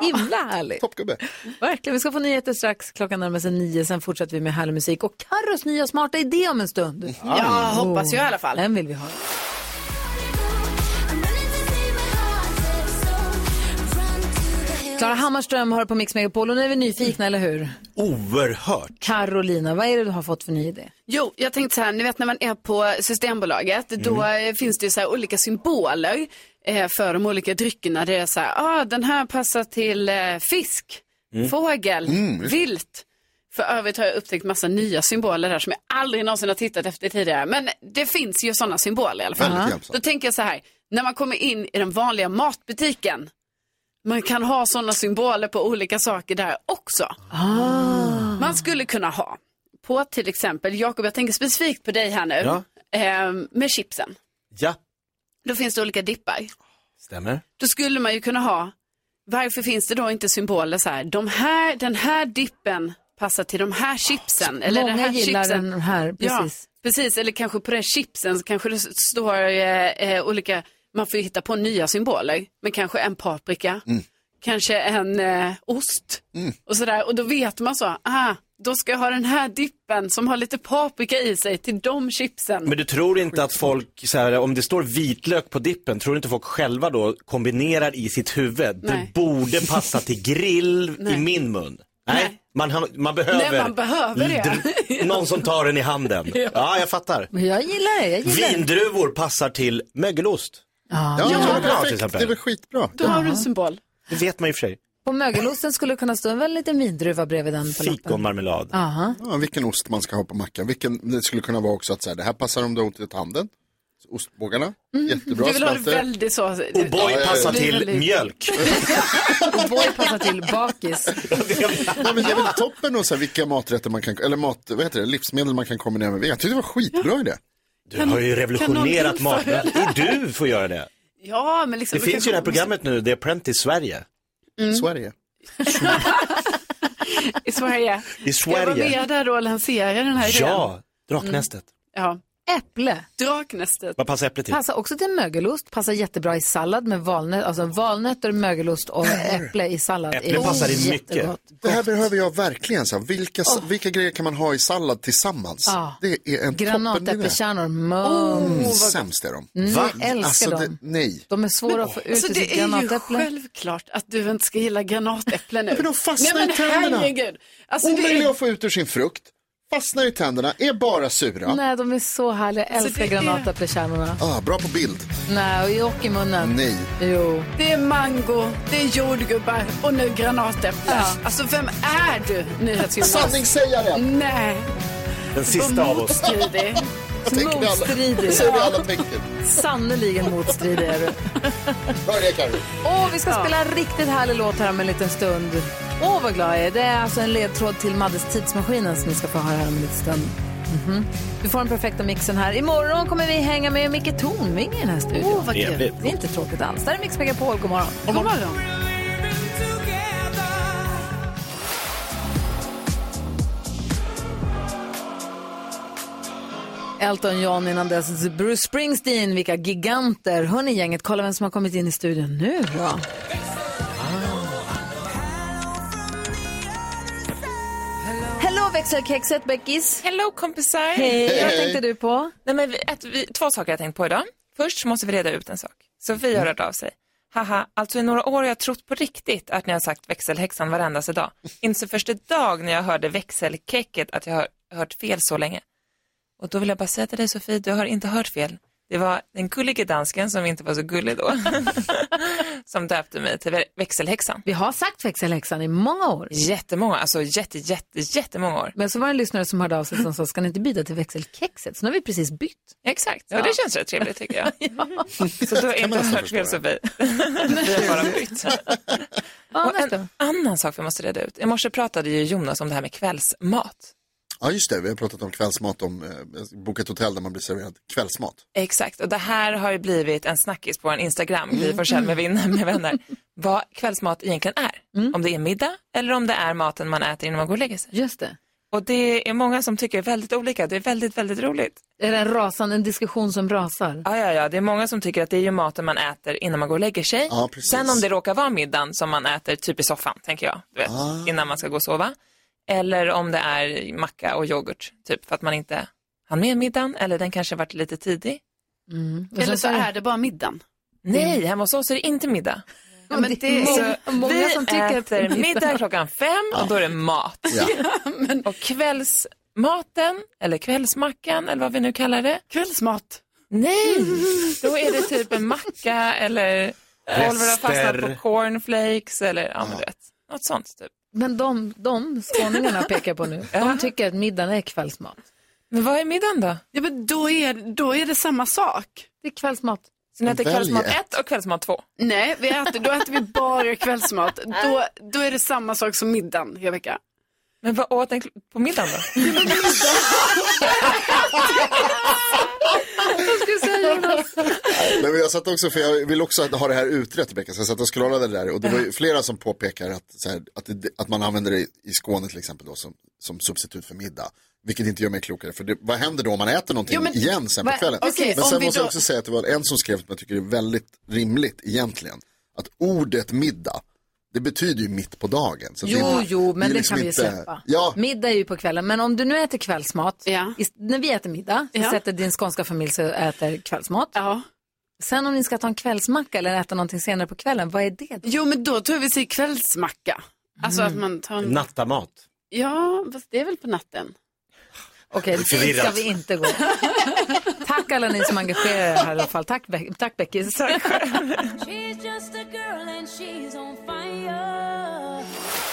himla härligt. Toppgubbe. Verkligen. Vi ska få nyheter strax. Klockan närmar sig nio. Sen fortsätter vi med härlig musik och Carros nya smarta idé om en stund. Ja, hoppas jag i alla fall. Den vill vi ha. Klara Hammarström har på Mix Megapol och nu är vi nyfikna, eller hur? Oerhört. Carolina, vad är det du har fått för ny idé? Jo, jag tänkte så här, ni vet när man är på Systembolaget, då eh, finns det ju så här olika symboler eh, för de olika dryckerna. Det är så här, ah, den här passar till eh, fisk, Mm. fågel, Mm. vilt. För övrigt har jag upptäckt massa nya symboler där som jag aldrig någonsin har tittat efter tidigare. Men det finns ju sådana symboler i alla fall. Då tänker jag så här, när man kommer in i den vanliga matbutiken, man kan ha sådana symboler på olika saker där också. Man skulle kunna ha på till exempel, Jakob jag tänker specifikt på dig här nu, Ja. eh, med chipsen. Ja, Då finns det olika dippar. stämmer. Då skulle man ju kunna ha, varför finns det då inte symboler så här, de här den här dippen passar till de här chipsen. Eller Många den här gillar chipsen. den här, Ja, precis. precis, eller kanske på den chipsen så kanske det står eh, eh, olika, man får ju hitta på nya symboler, men kanske en paprika, kanske en eh, ost och sådär. Och då vet man så, ah, då ska jag ha den här dippen som har lite paprika i sig till de chipsen. Men du tror inte att folk, så här, om det står vitlök på dippen, tror du inte folk själva då kombinerar i sitt huvud? Nej. Det borde passa till grill Nej. i min mun. Nej, Man, har- man behöver, Nej, man behöver det. någon som tar den i handen. Ja. Ja, jag fattar. Men jag gillar det, jag gillar det. Vindruvor passar till mögelost. Ja, Ja, ja, perfekt. Det är väl skitbra. Då har du en symbol. Det vet man i och för sig. På mögelosten skulle det kunna stå en väldigt liten vindruva bredvid den på. Fikonmarmelad. Aha. Ja, vilken ost man ska ha på mackan. Vilken, det skulle kunna vara också att så här, det här passar om du har ont i tanden. Så Ostbågarna, jättebra. Du vill ha det väldigt så. O'boy passar till väldigt- mjölk. O'boy passar till bakis. Nej, men det är väl toppen och så här, vilka maträtter man kan, eller mat, vad heter det, livsmedel man kan kombinera med. Jag tyckte det var skitbra idé. Du har ju revolutionerat kan maten. Du får göra det. Ja, men liksom. Det finns ju det här programmet nu, The Apprentice Sverige. Mm. Sverige. I Sverige. I Ska jag vara Sverige. med där då och lansera den här idén? Ja, Draknästet. Ja. Äpple. Draknästet. Vad passar äpplet till? Passar också till mögelost, passar jättebra i sallad med valnöt, alltså valnötter, mögelost och äpple i sallad. Äpple är passar i mycket. Det här behöver jag verkligen. Så vilka, vilka grejer kan man ha i sallad tillsammans? Ja. Det är en Mm, mums. sämst är de. Va? jag älskar alltså, dem. Det, nej. De är svåra att få ut Alltså ur sitt det är ju granatäpple. självklart att du inte ska gilla granatäpple nu. Men de fastnar Nej, men i tänderna. Alltså, Omöjliga är... att få ut ur sin frukt. Fastnar i tänderna, är bara sura. Nej, de är så härliga. Jag älskar det är- granatäpplekärnorna. Ah, bra på bild. Nej, och i munnen. Nej. Jo. Det är mango, det är jordgubbar och nu granatäpple. Ja. Alltså vem är du, NyhetsJonas? Sanningssägaren! Nej. Den sista av oss. Motstridig. Det. Motstridig. Vi alla. Sannerligen motstridig är du. Bra idé, Carro. Åh, vi ska spela en riktigt härlig låt här om en liten stund. Åh, vad glad jag är. Det är alltså en ledtråd till Maddes tidsmaskinen som ni ska få höra här om en liten stund. Mhm. Du får den perfekta mixen här. Imorgon kommer vi hänga med Micke Tornving i den här studion. Åh, vad kul. Det är inte tråkigt alls. Där är Mix Megapol. God morgon. God morgon. Elton John innan dess Bruce Springsteen. Vilka giganter. Hörni gänget, kolla vem som har kommit in i studion nu då. Växelkexet, Beckis. Hello kompisar! Hej, vad tänkte du på? Nej, men vi, ett, vi, två saker jag tänkt på idag. Först så måste vi reda ut en sak. Sofie har hört av sig. Haha, alltså i några år har jag trott på riktigt att ni har sagt växelhäxan varendaste dag. Inte så första dag när jag hörde växelkecket att jag har hört fel så länge. Och då vill jag bara säga till dig Sofie, du har inte hört fel. Det var den gullige dansken som inte var så gullig då, som döpte mig till vä- växelhäxan. Vi har sagt växelhäxan i många år. Jättemånga, alltså jätte, jätte, jättemånga år. Men så var det en lyssnare som hörde av sig som sa, ska ni inte byta till växelkexet? Så nu har vi precis bytt. Exakt, Ja. och det känns rätt trevligt tycker jag. Så du har inte hört fel Sofie. Vi har bara bytt. Ja, Och en annan sak vi måste reda ut. I morse pratade ju Jonas om det här med kvällsmat. Ja, just det. Vi har pratat om kvällsmat, om eh, boka ett hotell där man blir serverad kvällsmat. Exakt, och det här har ju blivit en snackis på en Instagram, Gry Forssell med, vin- med vänner. Vad kvällsmat egentligen är. Om det är middag eller om det är maten man äter innan man går och lägger sig. Just det. Och det är många som tycker väldigt olika. Det är väldigt, väldigt roligt. Är det en rasande, en diskussion som rasar? Ja, ja, ja. Det är många som tycker att det är ju maten man äter innan man går och lägger sig. Ja, precis. Sen om det råkar vara middagen som man äter typ i soffan, tänker jag, du vet, Ah. innan man ska gå och sova. Eller om det är macka och yoghurt, typ för att man inte hann med middagen eller den kanske varit lite tidig. Mm. Eller så är det bara middagen. Nej, hemma hos oss är det inte middag. Ja, men det är Så många vi som tycker att det är äter middag. middag klockan fem och då är det mat. Ja. Och kvällsmaten, eller kvällsmackan, eller vad vi nu kallar det. Kvällsmat. Nej, då är det typ en macka eller Oliver har fastnat på cornflakes eller ja, men du vet, något sånt typ. Men de, de skåningarna pekar på nu, de tycker att middagen är kvällsmat. Men vad är middagen då? Ja, men då är, då är det samma sak. Det är kvällsmat. Så ni äter Välj kvällsmat ett. 1 och kvällsmat 2? Nej, vi äter, då äter vi bara kvällsmat. Då, då är det samma sak som middagen, Rebecka. Men vad åt den på middagen då? Nej, men jag satt också, för jag vill också ha det här utrett Rebecka, så jag satt och scrollade det där och det var ju flera som påpekar att, så här, att, det, att man använder det i Skåne till exempel då, som, som substitut för middag. Vilket inte gör mig klokare, för det, vad händer då om man äter någonting Jo, men- igen sen på kvällen? okej, men sen måste jag då- också säga att det var en som skrev som jag tycker är väldigt rimligt egentligen. Att ordet middag, det betyder ju mitt på dagen. Så Jo, det, jo, men är det liksom kan vi ju inte- släppa. Ja, Middag är ju på kvällen, men om du nu äter kvällsmat, ist- när vi äter middag, så Ja. sätter din skånska familj sig och äter kvällsmat. Sen om ni ska ta en kvällsmacka eller äta någonting senare på kvällen, vad är det då? Jo, men då tror vi säger kvällsmacka. Alltså att man tar en... Nattamat. Ja, fast det är väl på natten. Okej, dit ska vi inte gå. Tack alla ni som engagerar er här i alla fall. Tack, Be- tack Beckis. She's just a girl and she's on fire.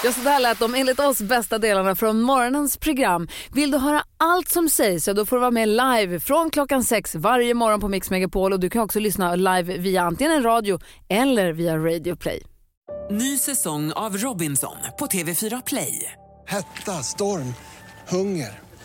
Ja, så där lät de enligt oss bästa delarna från morgonens program. Vill du höra allt som sägs så då får du vara med live från klockan sex varje morgon på Mix Megapol och du kan också lyssna live via antingen en radio eller via Radio Play. Ny säsong av Robinson på TV4 Play. Hetta, storm, hunger.